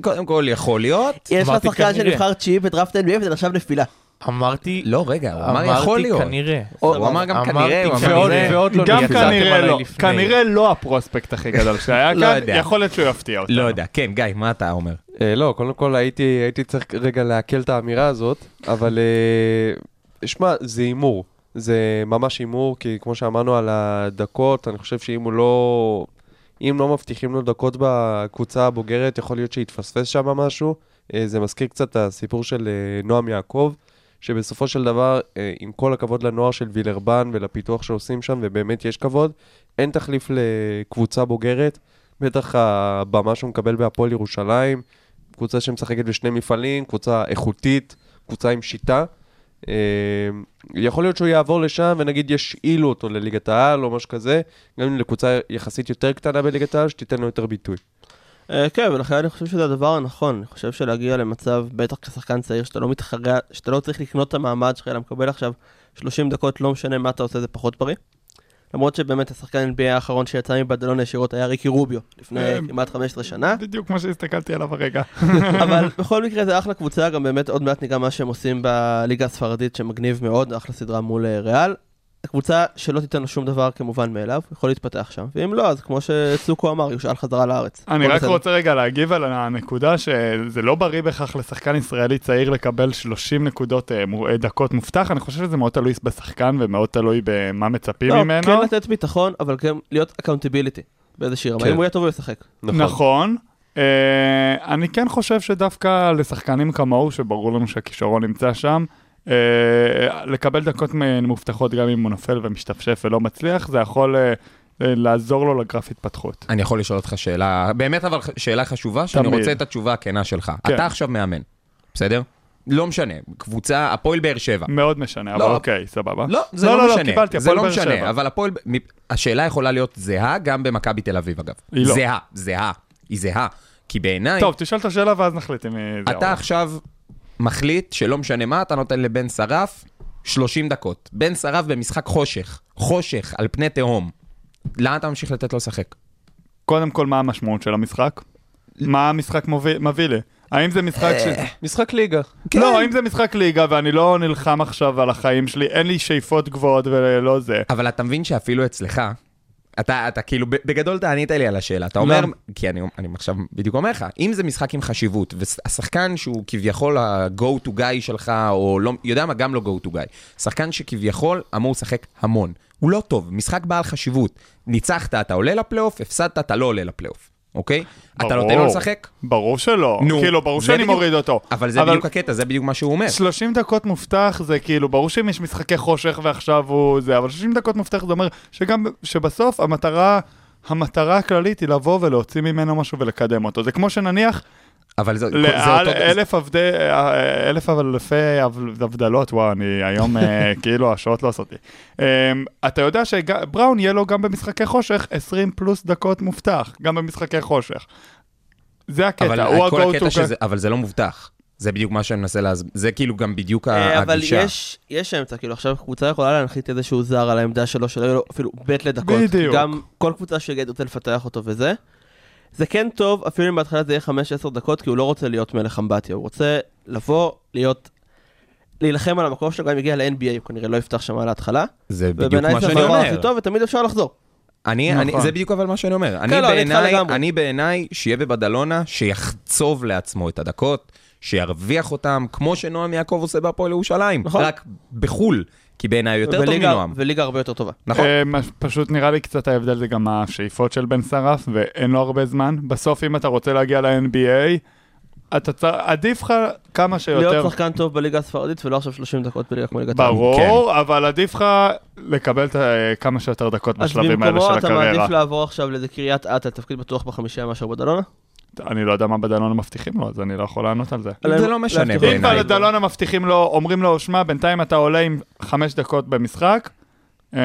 קודם כל יכול להיות. יש לך שחקן. שנבחר תשיעי בדראפט NBA וזה נחשב נפילה. אמרתי, לא, רגע, הוא אמר יכול אמרתי להיות. כנראה. הוא אמר גם אמרתי כנראה, הוא אמר כנראה. ועוד, לא גם כנראה לא. כנראה לא הפרוספקט הכי גדול שהיה לא כאן, יודע. יכול להיות שהוא יפתיע אותנו. לא יודע, כן, גיא, מה אתה אומר? אה, לא, קודם כל הייתי, הייתי צריך רגע לעכל את האמירה הזאת, אבל אה, שמע, זה הימור. זה ממש הימור, כי כמו שאמרנו על הדקות, אני חושב שאם הוא לא... אם לא מבטיחים לו דקות בקבוצה הבוגרת, יכול להיות שיתפספס שם משהו. אה, זה מזכיר קצת את הסיפור של נועם יעקב, שבסופו של דבר, אה, עם כל הכבוד לנוער של וילרבן ולפיתוח שעושים שם, ובאמת יש כבוד, אין תחליף לקבוצה בוגרת. בטח הבמה שהוא מקבל בהפועל ירושלים, קבוצה שמשחקת בשני מפעלים, קבוצה איכותית, קבוצה עם שיטה. אה, יכול להיות שהוא יעבור לשם ונגיד ישאילו אותו לליגת העל או משהו כזה, גם אם לקבוצה יחסית יותר קטנה בליגת העל, שתיתן לו יותר ביטוי. אה, כן, ולכן אני חושב שזה הדבר הנכון. אני חושב שלהגיע למצב, בטח כשחקן צעיר, שאתה לא מתחרה, שאתה לא צריך לקנות את המעמד שלך, אלא מקבל עכשיו 30 דקות, לא משנה מה אתה עושה, זה פחות בריא. למרות שבאמת השחקן NBA האחרון שיצא מבדלון ישירות היה ריקי רוביו, לפני אה, כמעט 15 שנה. בדיוק כמו שהסתכלתי עליו הרגע. אבל בכל מקרה זה אחלה קבוצה, גם באמת עוד מעט ניגע מה שהם עושים בליגה הספרדית שמגניב מאוד, אחלה סדרה מול אה, ריאל. קבוצה שלא תיתן לו שום דבר כמובן מאליו, יכול להתפתח שם, ואם לא, אז כמו שצוקו אמר, יושאל חזרה לארץ. אני רק בסדר. רוצה רגע להגיב על הנקודה שזה לא בריא בכך לשחקן ישראלי צעיר לקבל 30 נקודות אה, אה, דקות מובטח, אני חושב שזה מאוד תלוי בשחקן ומאוד תלוי במה מצפים לא, ממנו. כן לתת ביטחון, אבל כן להיות accountability באיזושהי רמה. כן. אם הוא יהיה טוב הוא ישחק. נכון. אה, אני כן חושב שדווקא לשחקנים כמוהו, שברור לנו שהכישרון נמצא שם, לקבל דקות מובטחות גם אם הוא נופל ומשתפשף ולא מצליח, זה יכול אה, אה, לעזור לו לגרף התפתחות. אני יכול לשאול אותך שאלה, באמת אבל שאלה חשובה, שאני תמיד. רוצה את התשובה הכנה שלך. כן. אתה עכשיו מאמן, בסדר? לא משנה, קבוצה, הפועל באר שבע. מאוד משנה, אבל לא. אוקיי, סבבה. לא, זה לא, לא לא, לא, משנה. קיבלתי, זה לא משנה. אבל הפועל, השאלה יכולה להיות זהה גם במכבי תל אביב, אגב. היא לא. זהה, זהה, היא זהה. כי בעיניי, טוב, תשאל את השאלה ואז נחליט אם... אה, זה אתה עכשיו מחליט שלא משנה מה, אתה נותן לבן שרף 30 דקות. בן שרף במשחק חושך, חושך על פני תהום. לאן אתה ממשיך לתת לו לשחק? קודם כל, מה המשמעות של המשחק? מה המשחק מביא לי? האם זה משחק ש... משחק ליגה. לא, האם זה משחק ליגה ואני לא נלחם עכשיו על החיים שלי, אין לי שאיפות גבוהות ולא זה. אבל אתה מבין שאפילו אצלך, אתה, אתה כאילו, בגדול אתה ענית לי על השאלה. אתה אומר, למה? כי אני, אני עכשיו בדיוק אומר לך, אם זה משחק עם חשיבות, והשחקן שהוא כביכול ה-go to guy שלך, או לא, יודע מה, גם לא go to guy, שחקן שכביכול אמור לשחק המון. הוא לא טוב, משחק בעל חשיבות. ניצחת, אתה עולה לפלייאוף, הפסדת, אתה לא עולה לפלייאוף, אוקיי? אתה ברור. נותן לו לשחק? ברור שלא. נו, כאילו, ברור שאני בדיוק- מוריד אותו. אבל זה בדיוק הקטע, זה בדיוק מה שהוא אומר. 30 דקות מובטח זה כאילו, ברור שאם יש משחקי חושך ועכשיו הוא זה, אבל 30 דקות מובטח זה אומר שגם, שבסוף המטרה, המטרה הכללית היא לבוא ולהוציא ממנו משהו ולקדם אותו. זה כמו שנניח, אבל זה, זה לעל אותו... אלף עבדי, אה, אלף אלפי הבד- הבדלות, וואו, אני היום, אה, כאילו, השעות לא עושות לי. אה, אתה יודע שבראון יהיה לו גם במשחקי חושך 20 פלוס דקות מובטח, גם במשחקי חושך. זה הקטע, אבל הוא כל הקטע to שזה, אבל זה לא מובטח. זה בדיוק מה שאני מנסה להסביר, זה כאילו גם בדיוק אה, אבל הגישה. יש, יש אמצע, כאילו עכשיו קבוצה יכולה להנחית איזשהו זר על העמדה שלו, שלא יהיה לו אפילו בית לדקות. בדיוק. גם כל קבוצה שיגיד רוצה לפתח אותו וזה. זה כן טוב, אפילו אם בהתחלה זה יהיה 5-10 דקות, כי הוא לא רוצה להיות מלך אמבטיה, הוא רוצה לבוא, להיות, להילחם על המקום שלו, גם אם יגיע ל-NBA, הוא כנראה לא יפתח שם על ההתחלה. זה בדיוק ובעיניי מה זה שאני הדבר הכי אומר. טוב, ותמיד אפשר לחזור. אני, נכון. אני, זה בדיוק אבל מה שאני אומר. אני לא, אני. אני בעיניי, שיהיה בבדלונה, שיחצוב לעצמו את הדקות, שירוויח אותם, כמו שנועם יעקב עושה בהפועל ירושלים. נכון. רק בחו"ל, כי בעיניי הוא יותר טוב מנועם. וליגה הרבה יותר טובה. נכון. אה, פשוט נראה לי קצת ההבדל זה גם השאיפות של בן שרף, ואין לו הרבה זמן. בסוף, אם אתה רוצה להגיע ל-NBA, אתה צריך, עדיף לך כמה שיותר... להיות שחקן טוב בליגה הספרדית, ולא עכשיו 30 דקות בליגה כמו ליגת העל. ברור, אבל עדיף לך לקבל את כמה שיותר דקות אז בשלבים האלה במקומו של אתה הקריירה. מעדיף לעבור עכשיו לאיזה קריית אתא, תפקיד בטוח בחמישייה מאשר בדלונה? אני לא יודע מה בדלונה מבטיחים לו, אז אני לא יכול לענות על זה. זה לא משנה להבטיח- אם בעיניי. בדלונה מבטיחים לו, אומרים לו, שמע, בינתיים אתה עולה עם חמש דקות במשחק, אמ,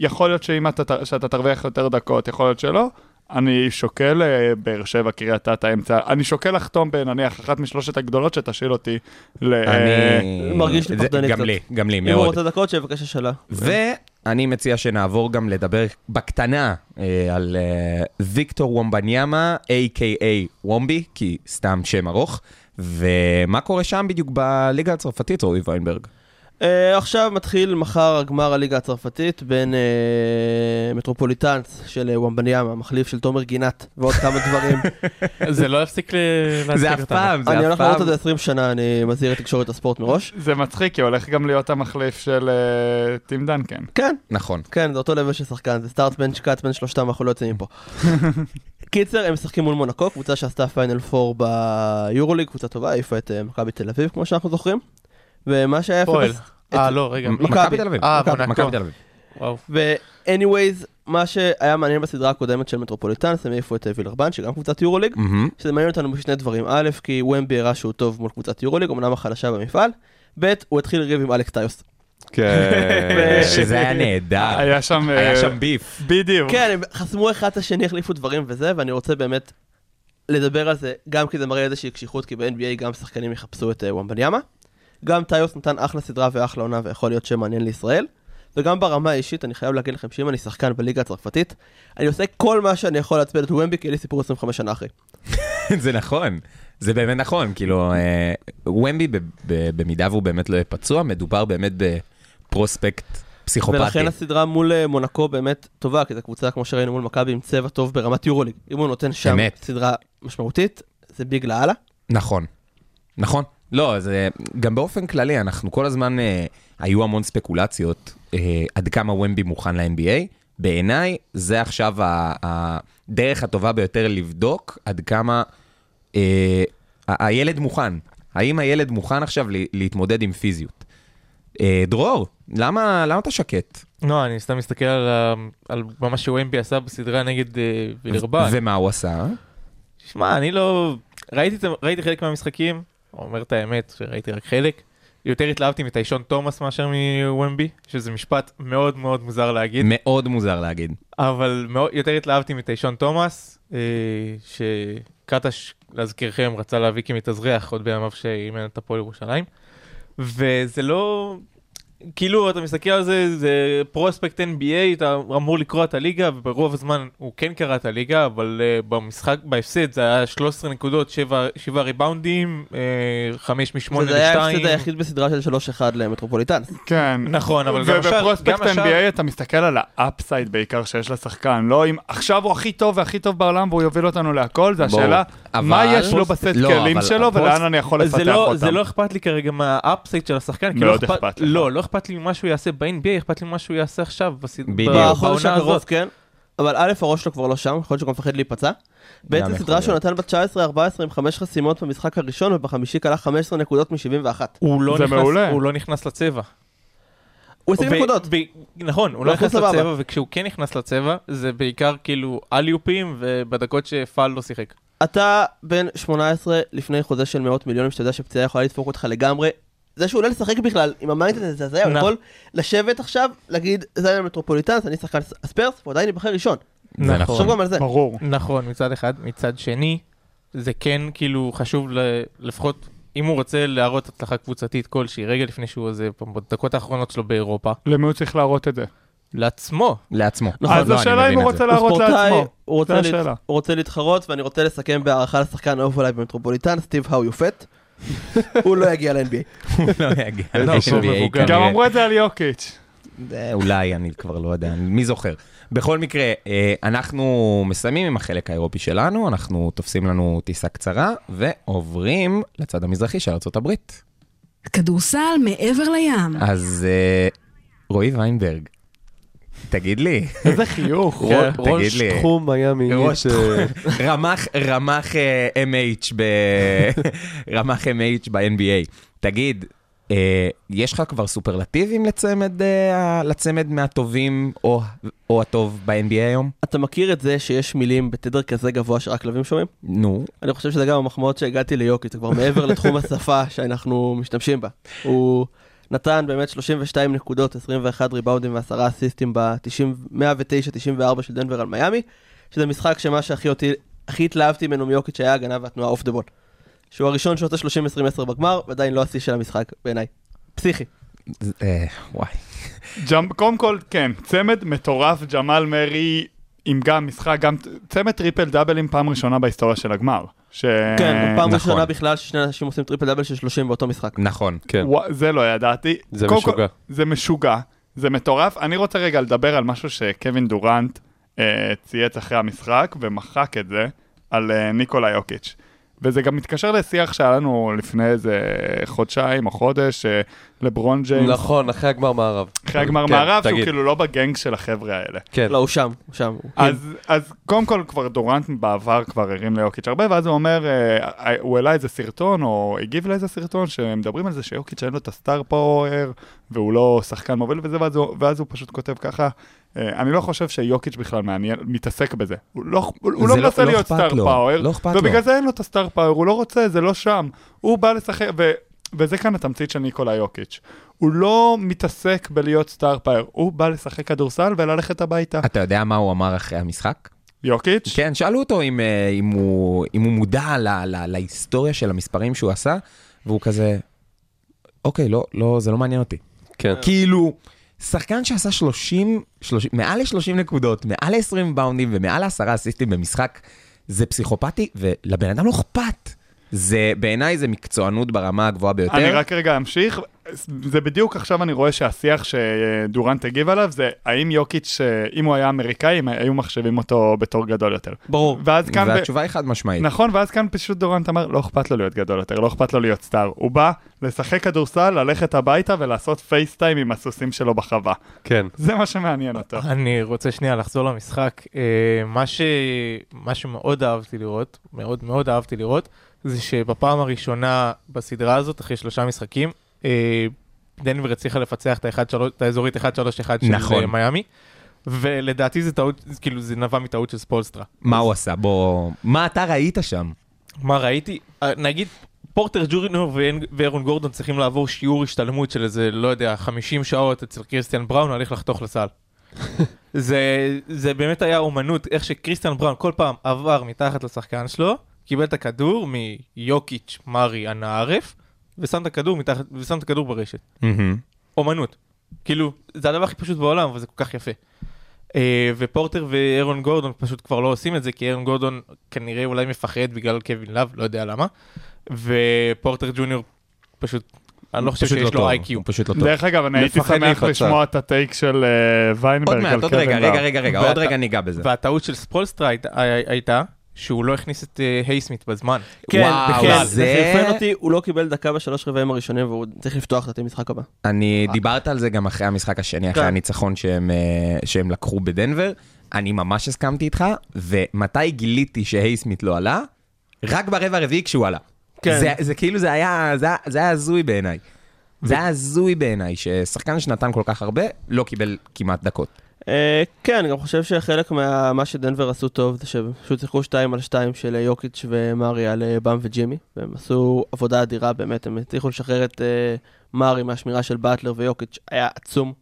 יכול להיות שאם אתה, שאתה תרוויח יותר דקות, יכול להיות שלא. אני שוקל אה, באר שבע, קריית אתא, אמצע, אני שוקל לחתום בנניח אחת משלושת הגדולות שתשאיל אותי ל... אני... מרגיש לי פחדני גם קצת. לי, גם לי, אם הוא מאוד. רוצה דקות, שיבקש השאלה. ואני מציע שנעבור גם לדבר בקטנה אה, על אה, ויקטור וומבניאמה, a.k.a. וומבי, כי סתם שם ארוך, ומה קורה שם בדיוק בליגה הצרפתית, רועי ויינברג. אה, עכשיו מתחיל מחר הגמר הליגה הצרפתית בין אה, מטרופוליטנס של אה, וומבניאמה, מחליף של תומר גינת ועוד כמה דברים. זה לא יפסיק ל- להצחיק זה אף. פעם, זה אני אף הולך לראות פעם. את זה 20 שנה, אני מזהיר את תקשורת הספורט מראש. זה מצחיק, כי הולך גם להיות המחליף של אה, טים דנקן. כן, נכון. כן, זה אותו level של שחקן, זה start bench cut בין שלושתם, אנחנו לא יוצאים מפה. קיצר, הם משחקים מול מונקו, קבוצה שעשתה פיינל 4 ביורוליג, קבוצה טובה, העיפה את מכבי תל אביב, כמו שאנחנו זוכרים. ומה שהיה יפה... פועל. אה, לא, רגע. מכבי תל אביב. אה, מכבי. תל אביב. וואו. ו-anyways, מה שהיה מעניין בסדרה הקודמת של מטרופוליטנס, הם העיפו את אה, וילרבן, שגם קבוצת יורוליג, מהמם. שזה מעניין אותנו בשני דברים. א', כי ומבי הראה שהוא טוב מול קבוצת יורוליג, אמנם החלשה במפעל. ב', הוא התחיל לריב עם אלכס טיוס. כן. שזה היה נהדר. היה שם... היה אה, שם ביף. בדיוק. כן, הם חסמו אחד את השני, החליפו דברים וזה, ואני רוצה באמת לדבר על זה, גם כי זה מראה איזושהי קשיחות, כי ב-NBA גם שחקנים יחפשו את אה, וומבניאמה. גם טיוס נתן אחלה סדרה ואחלה עונה, ויכול להיות שמעניין לישראל. וגם ברמה האישית, אני חייב להגיד לכם שאם אני שחקן בליגה הצרפתית, אני עושה כל מה שאני יכול להצביע את וומבי, כי יהיה לי סיפור 25 שנה אחרי. זה נכון. זה באמת נכון, כאילו, אה, ומבי, במידה והוא באמת לא יהיה פצוע, מדובר באמת בפרוספקט פסיכופתי. ולכן הסדרה מול אה, מונקו באמת טובה, כי זו קבוצה, כמו שראינו מול מכבי, עם צבע טוב ברמת יורוליג. אם הוא נותן שם אמת. סדרה משמעותית, זה ביג לאללה. נכון, נכון. לא, זה גם באופן כללי, אנחנו כל הזמן, אה, היו המון ספקולציות אה, עד כמה ומבי מוכן ל-NBA. בעיניי, זה עכשיו הדרך הטובה ביותר לבדוק עד כמה אה, הילד מוכן. האם הילד מוכן עכשיו להתמודד עם פיזיות? אה, דרור, למה, למה אתה שקט? לא, אני סתם מסתכל על על מה שוומבי עשה בסדרה נגד אה, וילרבן. ומה הוא עשה? שמע, אני לא... ראיתי, ראיתי חלק מהמשחקים, אומר את האמת, שראיתי רק חלק. יותר התלהבתי מטיישון תומאס מאשר מוומבי, שזה משפט מאוד מאוד מוזר להגיד, מאוד מוזר להגיד. אבל מאוד, יותר התלהבתי מטיישון תומאס, אה, שקטש, להזכירכם, רצה להביא כמתאזרח עוד בימיו שאימן את הפועל ירושלים, וזה לא... כאילו אתה מסתכל על זה, זה prospect NBA, אתה אמור לקרוא את הליגה, וברוב הזמן הוא כן קרא את הליגה, אבל אה, במשחק, בהפסד זה היה 13 נקודות, 7, 7 ריבאונדים, אה, 5 מ-8 זה היה ל-2. ההפסד היחיד בסדרה של 3-1 למטרופוליטן. כן. נכון, אבל גם השאר- וב prospect גם השאר- NBA אתה מסתכל על ה upside בעיקר שיש לשחקן, לא אם עכשיו הוא הכי טוב והכי טוב בעולם והוא יוביל אותנו להכל, זה. השאלה, מה אבל- יש לו בסט לא, כלים אבל שלו ולאן אני יכול לפתח זה לא, אותם. זה לא אכפת לי כרגע מה upside של השחקן, כי לא מאוד אכפת. לא, לא אכפת לי ממה שהוא יעשה ב-NBA, אכפת לי ממה שהוא יעשה עכשיו, בחודש בעונה הקרוב הזאת. כן, אבל א' הראש שלו כבר לא שם, יכול להיות שהוא גם מפחד להיפצע. בעצם יכול סדרה שהוא. נתן ב-19-14 עם חמש חסימות במשחק הראשון ובחמישי קלע 15 נקודות מ-71. הוא לא, זה נכנס, מעולה. הוא לא נכנס לצבע. הוא השיג ו- נקודות. נכון, הוא לא נכנס. לצבע, וכשהוא כן נכנס לצבע, זה בעיקר כאילו אליופים, ובדקות שפאל לא שיחק. אתה בן 18 לפני חוזה של מאות מיליונים שאתה יודע שפציעה יכולה לדפוק אותך לגמרי. זה שהוא עולה לשחק בכלל עם המיינדד הזה, זה הוא נכון. יכול לשבת עכשיו, להגיד, זה היה מטרופוליטן, אז אני שחקן הספרס, והוא עדיין ייבחר ראשון. נכון. תחשוב גם על זה. ברור. נכון, מצד אחד. מצד שני, זה כן כאילו חשוב ל- לפחות, אם הוא רוצה להראות הצלחה קבוצתית כלשהי, רגע לפני שהוא עוזב, בדקות האחרונות שלו באירופה, למי הוא צריך להראות את זה? לעצמו. לעצמו. נכון. אז לא, השאלה אם הוא. רוצה הוא להראות לעצמו. הוא רוצה. הוא להתחרות, ואני רוצה לסכם בהערכה לשחקן האהוב עליי במטרופוליטן, סטיב האו יופט. הוא לא יגיע ל-NBA. לא יגיע לא, הוא ל-NBA מבוגר. גם. אמרו את זה על יוקיץ'. אה, אולי, אני כבר לא יודע, מי זוכר. בכל מקרה, אה, אנחנו מסיימים עם החלק האירופי שלנו, אנחנו תופסים לנו טיסה קצרה, ועוברים לצד המזרחי של ארה"ב. כדורסל מעבר לים. אז אה, רועי ויינברג, תגיד לי, איזה חיוך. תגיד ראש. תחום מיאמי ראש אה, רמ"ח, רמ"ח אה, MH ב... רמ"ח MH ב-NBA. תגיד, אה, יש לך כבר סופרלטיבים לצמד, לצמד מהטובים או, או הטוב ב-NBA היום? אתה מכיר את זה שיש מילים בתדר כזה גבוה שרק כלבים שומעים? נו, אני חושב שזה גם המחמאות שהגעתי ליוקיץ', זה כבר מעבר לתחום השפה שאנחנו משתמשים בה. הוא נתן באמת 32 נקודות, 21 ריבאונדים ועשרה אסיסטים ב-109-94 של דנבר על מיאמי, שזה משחק שמה שהכי אותי, הכי התלהבתי ממנו מיוקיץ' היה ההגנה והתנועה off the ball. שהוא הראשון שעושה 30-20-10 בגמר, ועדיין לא השיא של המשחק בעיניי. פסיכי. אה, וואי. קודם כל, כן, צמד מטורף, ג'מאל מרי עם גם משחק, גם צמד טריפל דאבלים פעם ראשונה בהיסטוריה של הגמר. ש... כן, פעם נכון. ראשונה בכלל ששני אנשים עושים טריפל דאבל של 30 באותו משחק. נכון. כן, ווא, זה לא ידעתי. זה קודם כל, משוגע. זה משוגע, זה מטורף. אני רוצה רגע לדבר על משהו שקווין דורנט אה, צייץ אחרי המשחק ומחק את זה, על אה, ניקולה יוקיץ'. וזה גם מתקשר לשיח שהיה לנו לפני איזה חודשיים או חודש, אה, לברון ג'יימס, נכון, אחרי הגמר מערב. אחרי הגמר כן, מערב, שהוא תגיד. כאילו לא ב gang של החבר'ה האלה. כן, לא, הוא שם, הוא שם. הוא- אז, אז קודם כל כבר דורנט בעבר כבר הרים ליוקיץ' הרבה, ואז הוא אומר, אה, אה, הוא העלה איזה סרטון, או הגיב לאיזה סרטון, שמדברים על זה שיוקיץ' אין לו את ה star power, והוא לא שחקן מוביל וזה, ואז הוא, ואז הוא פשוט כותב ככה, אני לא חושב שיוקיץ' בכלל מעניין, מתעסק בזה. הוא לא, הוא, לא לא- מנסה לא להיות star לו, power, לא אכפת לו. ובגלל זה אין לו את ה star power, הוא לא רוצה, זה לא שם. הוא בא לשחק, ו... וזה כאן התמצית של ניקולה יוקיץ'. הוא לא מתעסק בלהיות star power, הוא בא לשחק כדורסל וללכת הביתה. אתה יודע מה הוא אמר אחרי המשחק? יוקיץ'? כן, שאלו אותו אם, אה, אם, הוא, אם הוא מודע ל, ל, להיסטוריה של המספרים שהוא עשה, והוא כזה, אוקיי, לא, לא, זה לא מעניין אותי. כן. כאילו, שחקן שעשה 30, 30 מעל ל-30 נקודות, מעל ל-20 באונדים ומעל ל-10 אסיסטים במשחק, זה פסיכופתי, ולבן אדם לא אכפת. זה, בעיניי זה מקצוענות ברמה הגבוהה ביותר. אני רק רגע אמשיך, זה בדיוק עכשיו אני רואה שהשיח שדורנט הגיב עליו זה האם יוקיץ', אה, אם הוא היה אמריקאי, הם היו מחשבים אותו בתור גדול יותר. ברור. ואז כאן, ב... והתשובה היא חד משמעית. נכון, ואז כאן פשוט דורנט אמר, לא אכפת לו להיות גדול יותר, לא אכפת לו להיות סטאר. הוא בא לשחק כדורסל, ללכת הביתה ולעשות פייסטיים עם הסוסים שלו בחווה. כן. זה מה שמעניין אותו. אני רוצה שנייה לחזור למשחק. אה, מה, ש... מה שמאוד אהבתי לראות, מאוד מאוד אהבתי לראות, זה שבפעם הראשונה בסדרה הזאת, אחרי שלושה משחקים, דנבר הצליחה לפצח את, ה- 1-3 את האזורית 1-3-1 של נכון. אה, מיאמי, ולדעתי זה טעות, כאילו זה נבע מטעות של ספולסטרה. מה הוא עשה? בוא... מה אתה ראית שם? מה ראיתי? אה, נגיד פורטר ג'ורינו ואין- ואירון גורדון צריכים לעבור שיעור השתלמות של איזה, לא יודע, 50 שעות אצל קריסטיאן בראון, הולך לחתוך לסל. זה, זה באמת היה אומנות, איך שקריסטיאן בראון כל פעם עבר מתחת לשחקן שלו, קיבל את הכדור מיוקיץ', מארי, אנא ערף, ושם את הכדור מתחת, ושם את הכדור ברשת. אומנות. כאילו, זה הדבר הכי פשוט בעולם, אבל זה כל כך יפה. אה, ופורטר ואירון גורדון פשוט כבר לא עושים את זה, כי אירון גורדון כנראה אולי מפחד בגלל קווין לאב, לא יודע למה. ופורטר ג'וניור פשוט, אני לא חושב שיש טוב, לו IQ. הוא פשוט לא טוב. דרך אגב, אני הייתי שמח. לשמוע את ה take של עוד ויינברג על מעט, עוד קווין רגע, לאב. רגע, רגע, רגע, עוד רגע ניגע בזה. והטעות של ספולסטרה הייתה- הייתה שהוא לא הכניס את אה, הייסמית בזמן. כן, וואו, כן, זה- זה חרפן אותי, הוא לא קיבל דקה בשלוש רבעים הראשונים והוא צריך לפתוח את המשחק הבא. אני דיברת על זה גם אחרי המשחק השני, אחרי כן. הניצחון שהם, אה, שהם לקחו בדנבר. אני ממש הסכמתי איתך, ומתי גיליתי שהייסמית לא עלה? רק ברבע הרביעי כשהוא עלה. כן. זה, זה כאילו זה היה, זה, היה- זה היה הזוי בעיניי. זה היה הזוי בעיניי, ששחקן שנתן כל כך הרבה, לא קיבל כמעט דקות. אה, כן, אני גם חושב שחלק מה שדנבר עשו טוב זה שפשוט שיחקו 2 על 2 של יוקיץ' ומרי על אה, באם וג'ימי, והם עשו עבודה אדירה באמת, הם הצליחו לשחרר את אה, מרי מהשמירה של באטלר ויוקיץ', היה עצום.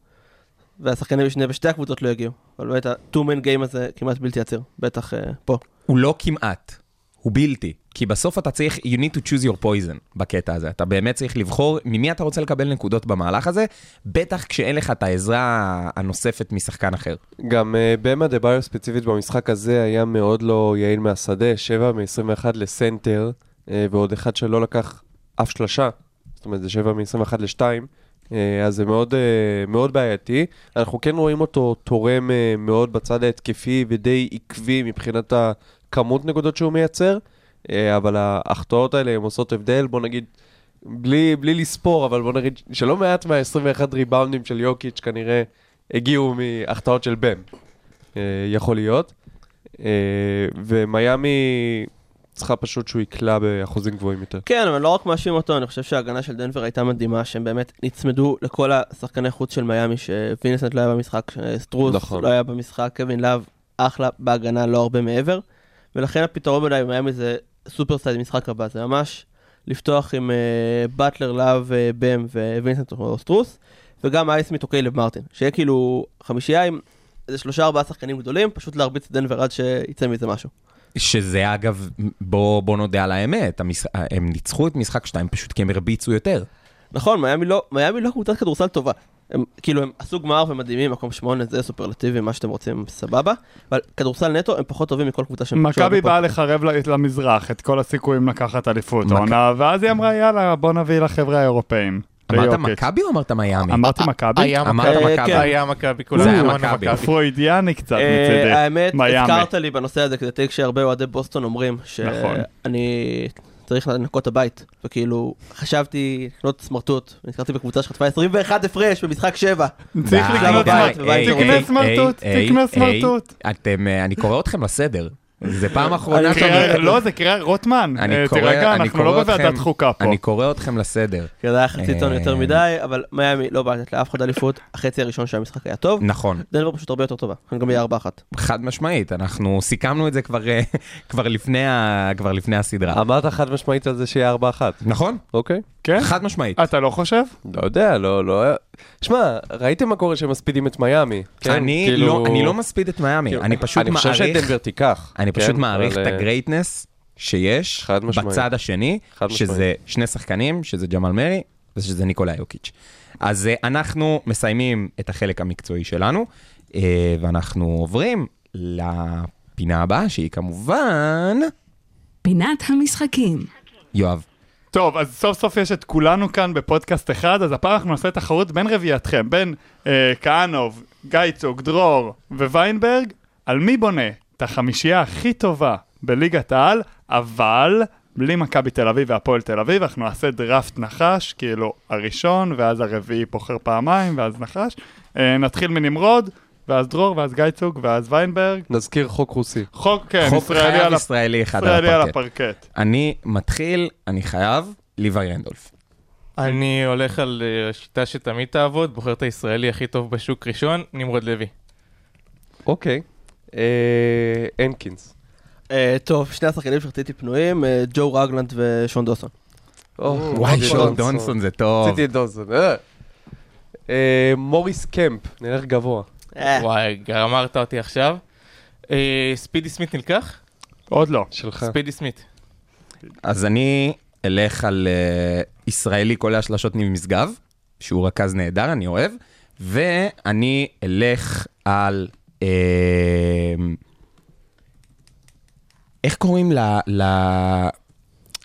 והשחקנים בשני בשתי הקבוצות לא הגיעו, אבל באמת ה-2-man game הזה כמעט בלתי עציר, בטח אה, פה. הוא לא כמעט, הוא בלתי. כי בסוף אתה צריך, you need to choose your poison בקטע הזה. אתה באמת צריך לבחור ממי אתה רוצה לקבל נקודות במהלך הזה, בטח כשאין לך את העזרה הנוספת משחקן אחר. גם uh, במה דה ביו ספציפית במשחק הזה היה מאוד לא יעיל מהשדה, 7 מ-21 לסנטר, uh, ועוד אחד שלא לקח אף שלושה, זאת אומרת זה 7 מ-21 ל-2, uh, אז זה מאוד, uh, מאוד בעייתי. אנחנו כן רואים אותו תורם uh, מאוד בצד ההתקפי ודי עקבי מבחינת הכמות נקודות שהוא מייצר, אבל ההחטאות האלה הן עושות הבדל, בוא נגיד, בלי, בלי לספור, אבל בוא נגיד שלא מעט מה-21 ריבאונדים של יוקיץ' כנראה הגיעו מהחטאות של בם. אה, יכול להיות. אה, ומיאמי צריכה פשוט שהוא יקלע באחוזים גבוהים יותר. כן, אבל לא רק מאשים אותו, אני חושב שההגנה של דנבר הייתה מדהימה, שהם באמת נצמדו לכל השחקני חוץ של מיאמי, שווינסנט לא היה במשחק, סטרוס, נכון. לא היה במשחק, קווין לאב אחלה בהגנה, לא הרבה מעבר, ולכן הפתרון בעיניי במיאמי זה סופרסייז משחק הבא, זה ממש לפתוח עם uh, באטלר, לאב, uh, בם ווינסנט או סטרוס, וגם היי סמית' או קיילב מרטין, שיהיה כאילו חמישייה עם איזה שלושה ארבעה שחקנים גדולים, פשוט להרביץ את דנבר עד שיצא מזה משהו. שזה אגב, בוא, בוא נודה על האמת, המשח... הם ניצחו את משחק 2 פשוט כי הם הרביצו יותר. נכון, מיאמי לא, מיאמי לא קבוצת כדורסל טובה. הם כאילו, הם עשו גמר ומדהימים, מקום שמונה, זה סופרלטיבי, מה שאתם רוצים, סבבה. אבל כדורסל נטו, הם פחות טובים מכל קבוצה שהם מכבי. באה לחרב למזרח את כל הסיכויים לקחת אליפות העונה, ואז היא אמרה יאללה בוא נביא לחבר'ה האירופאים. אמרת. מכבי או אמרת מיאמי? אמרתי מכבי? היה אמרת מכבי. מכבי. היה מכבי, היה אמרנו מכבי. פרוידיאני קצת אה, מצידי. האמת. הזכרת לי בנושא הזה, כי זה טייק שהרבה אוהדי בוסטון אומרים, נכון. שאני צריך לנקות את הבית. וכאילו, חשבתי לקנות סמרטוט, נזכרתי בקבוצה שחטפה 21 הפרש במשחק 7. צריך לקנות היי, תקנה סמרטוט, תקנה סמרטוט. אתם, אה, אני קורא אתכם לסדר. זה פעם אחרונה שאני... לא, זה קריאה רוטמן. אני אה, קורא- תירגע, אני אנחנו לא אתכם- בוועדת חוקה פה. אני קורא אתכם לסדר. כי זה היה חצי טון יותר אה. מדי, אבל מיאמי לא בא לתת לאף אחד אליפות. החצי הראשון של המשחק היה טוב. נכון, דנבר פשוט הרבה יותר טובה. גם יהיה 4-1. חד משמעית, אנחנו סיכמנו את זה כבר, אה, כבר לפני הסדרה. אמרת חד משמעית על זה שיהיה 4-1, נכון? אוקיי? כן? חד משמעית. אתה לא חושב? לא יודע, לא, לא... שמע, ראיתם מה קורה כשהם מספידים את מיאמי? כן? אני, כאילו- לא, אני לא מספיד את מיאמי, כאילו, אני פשוט אני חושב מעריך, שדנבר תיקח. אני כן? פשוט מעריך אבל, את אה, הגרייטנס שיש. בצד השני, חד משמעית. שזה שני שחקנים, שזה ג'מאל מרי ושזה ניקולאי יוקיץ'. אז אה, אנחנו מסיימים את החלק המקצועי שלנו, אה, ואנחנו עוברים לפינה הבאה, שהיא כמובן... פינת המשחקים. יואב. טוב, אז סוף סוף יש את כולנו כאן בפודקאסט אחד, אז הפעם אנחנו נעשה תחרות בין רביעתכם, בין אה, כהנוב, גייצוג, דרור וויינברג, על מי בונה את החמישייה הכי טובה בליגת העל, אבל בלי מכבי תל אביב והפועל תל אביב, אנחנו נעשה דראפט נחש, כאילו הראשון, ואז הרביעי בוחר פעמיים, ואז נחש. אה, נתחיל מנמרוד, ואז דרור, ואז גייצוג, ואז ויינברג. נזכיר חוק רוסי. חוק, כן, חוק ישראלי חייב על. ישראלי אחד על ישראלי על הפרקט. הפרקט. אני מתחיל, אני חייב, ליוואי רנדולף. אני הולך על אה, השיטה שתמיד תעבוד, בוחר את הישראלי הכי טוב בשוק ראשון, נמרוד לוי. אוקיי. אה, הנקינס. אה, טוב, שני השחקנים שרציתי פנויים, אה, ג'ו רגלנד ושון דוסון. וואי, שון דונסון זה טוב. רציתי את דונסון. אה. אה, מוריס קמפ, נלך גבוה. אה, וואי, גמרת אותי עכשיו. אה, ספידי סמית נלקח? עוד לא. שלך. ספידי סמית. אז אני אלך על uh, ישראלי קולע שלשות ממשגב, שהוא רכז נהדר, אני אוהב, ואני אלך על... אה, איך קוראים ל, ל,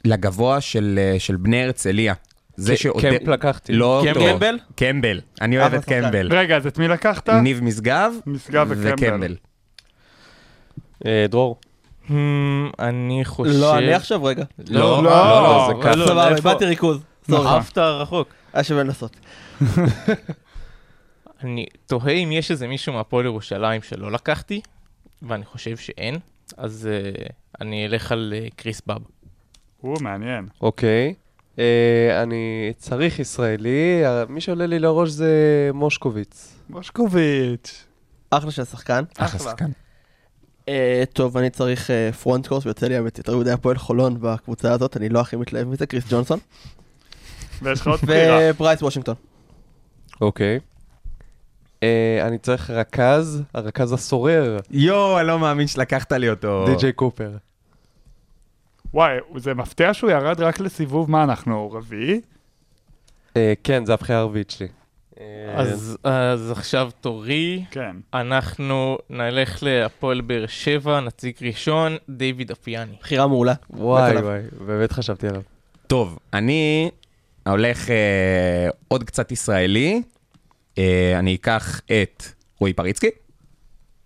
לגבוה של, אה, של בני הרצליה? זה שעוד... קמפ לקחתי. לא אותו. קמבל? קמבל. אני אוהב אה, את. קמבל. רגע, אז את מי לקחת? ניב משגב משגב וקמבל. אה, דרור. Hmm, אני חושב... לא, אני עכשיו רגע. לא, לא, לא, זה. לא, סבבה? איבדתי ריכוז. עפת רחוק. היה שווה לנסות. אני תוהה אם יש איזה מישהו מהפועל ירושלים שלא לקחתי, ואני חושב שאין, אז uh, אני אלך על uh, קריס באב. הוא מעניין. אוקיי. אה, אני צריך ישראלי, אה, מי שעולה לי לראש זה מושקוביץ. מושקוביץ'. אחלה של שחקן. אחלה שחקן. אה, טוב, אני צריך front course, ויוצא לי האמת יותר מדי הפועל חולון בקבוצה הזאת, אני לא הכי מתלהב מזה, קריס ג'ונסון. ויש לך עוד בחירה. וברייס וושינגטון. אוקיי. אני צריך רכז, הרכז הסורר, יואו, אני לא מאמין שלקחת לי אותו. די.ג'יי קופר. וואי, זה מפתיע שהוא ירד רק לסיבוב, מה אנחנו, רביעי? אה, כן, זה הבחירה הרביעית שלי. אה, אז, אז עכשיו תורי, כן. אנחנו נלך להפועל באר שבע, נציג ראשון, דיוויד אפיאני. בחירה מעולה. וואי. וואי, באמת חשבתי עליו. טוב, אני הולך אה, עוד קצת ישראלי. אה, אני אקח את רועי פריצקי.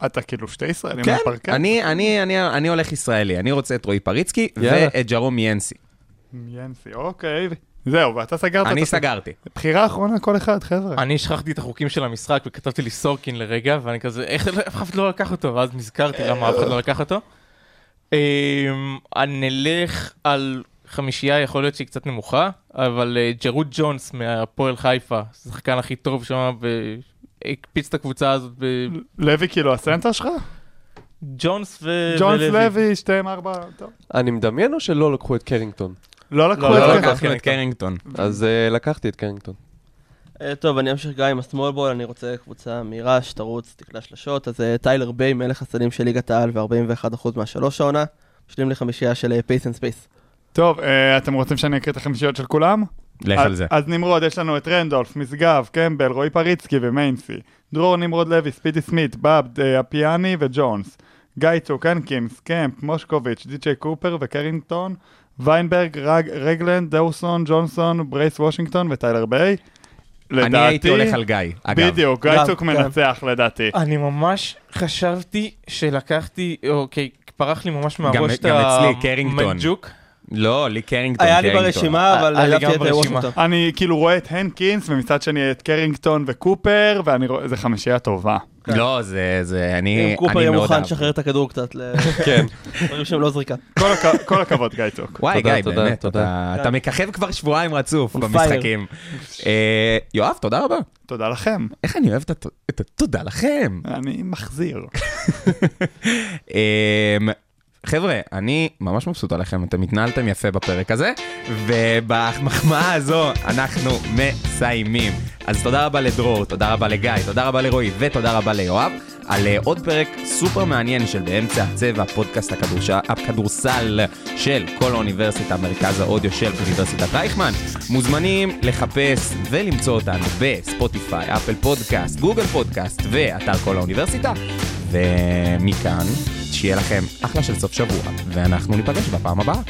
אתה כאילו שתי ישראלים כן, מהפרקט? אני, אני, אני, אני הולך ישראלי. אני רוצה את רועי פריצקי יאללה. ואת ג'רום ינסי. ינסי, אוקיי. זהו, ואתה סגרת אני את הס- סגרתי. בחירה אחרונה כל אחד, חבר'ה. אני שכחתי את החוקים של המשחק וכתבתי לי סורקין לרגע, ואני כזה, איך אף אחד לא לקח אותו? ואז נזכרתי למה אף אחד לא לקח אותו. אמ, אני נלך על חמישייה, יכול להיות שהיא קצת נמוכה, אבל אה, ג'רוד ג'ונס מהפועל חיפה, השחקן הכי טוב שם, והקפיץ את הקבוצה הזאת ב... לוי כאילו הסנטר שלך? ג'ונס ו... ג'ונס. לוי, שתיהם ארבע, טוב. אני מדמיין או שלא לקחו את קרינגטון? לא לקחו לא, את לא את קרינגטון. אז אה, לקחתי את קרינגטון. אה, טוב, אני אמשיך גם עם ה-small ball, אני רוצה קבוצה מהירה, שתרוץ, תקלע שלשות, אז אה, טיילר ביי, מלך הסלים של ליגת העל ו-41% מהשלוש העונה. משלים לי חמישייה של pace and space. טוב, אתם רוצים שאני אקריא את החמישיות של כולם? לך אז- על זה. אז נמרוד, יש לנו את רנדולף, משגב, קמבל, רועי פריצקי ומיינסי. דרור נמרוד לוי, ספידי סמית, באב, אה, אפיאני וג'ונס. גיא צוק, הנקינס, קמפ, מושקוביץ', די.ג'יי קופר וקרינגטון. ויינברג, רג, רגלנד, דאוסון, ג'ונסון, ברייס וושינגטון וטיילר ביי. אני הייתי הולך על גיא, אגב. בדיוק, גיא גם, צוק גם. מנצח לדעתי. אני ממש חשבתי שלקחתי, אוקיי, פרח לי ממש מהראש את גם אצלי, קרינגטון. המג'וק. לא, לי קרינגטון. היה לי. ברשימה, אבל היה לי העדפתי גם את אה, ברשימה. וושינגטון. אני כאילו רואה את הנקינס, ומצד שני את קרינגטון וקופר, ואני רואה, זה חמישייה טובה. לא, זה, זה, אני, אם קופר אני יהיה מאוד מוכן. לשחרר את הכדור קצת כן. לדברים שהם לא זריקה. כל הכ- כל הכבוד, גיא צוק. וואי, תודה, גיא, תודה, באמת, תודה. אתה- אתה מככב כבר שבועיים רצוף במשחקים. אה, יואב, תודה רבה. תודה לכם. איך אני אוהב את את התודה לכם. אני מחזיר. חבר'ה, אני ממש מבסוט עליכם, אתם התנהלתם יפה בפרק הזה, ובמחמאה הזו אנחנו מסיימים. אז תודה רבה לדרור, תודה רבה לגיא, תודה רבה לרועי ותודה רבה ליואב על אה, עוד פרק סופר מעניין של באמצע הצבע, פודקאסט הכדורש... הכדורסל של כל האוניברסיטה, מרכז האודיו של אוניברסיטת רייכמן. מוזמנים לחפש ולמצוא אותנו בספוטיפיי, אפל פודקאסט, גוגל פודקאסט ואתר כל האוניברסיטה. ומכאן, שיהיה לכם אחלה של סוף שבוע, ואנחנו ניפגש בפעם הבאה.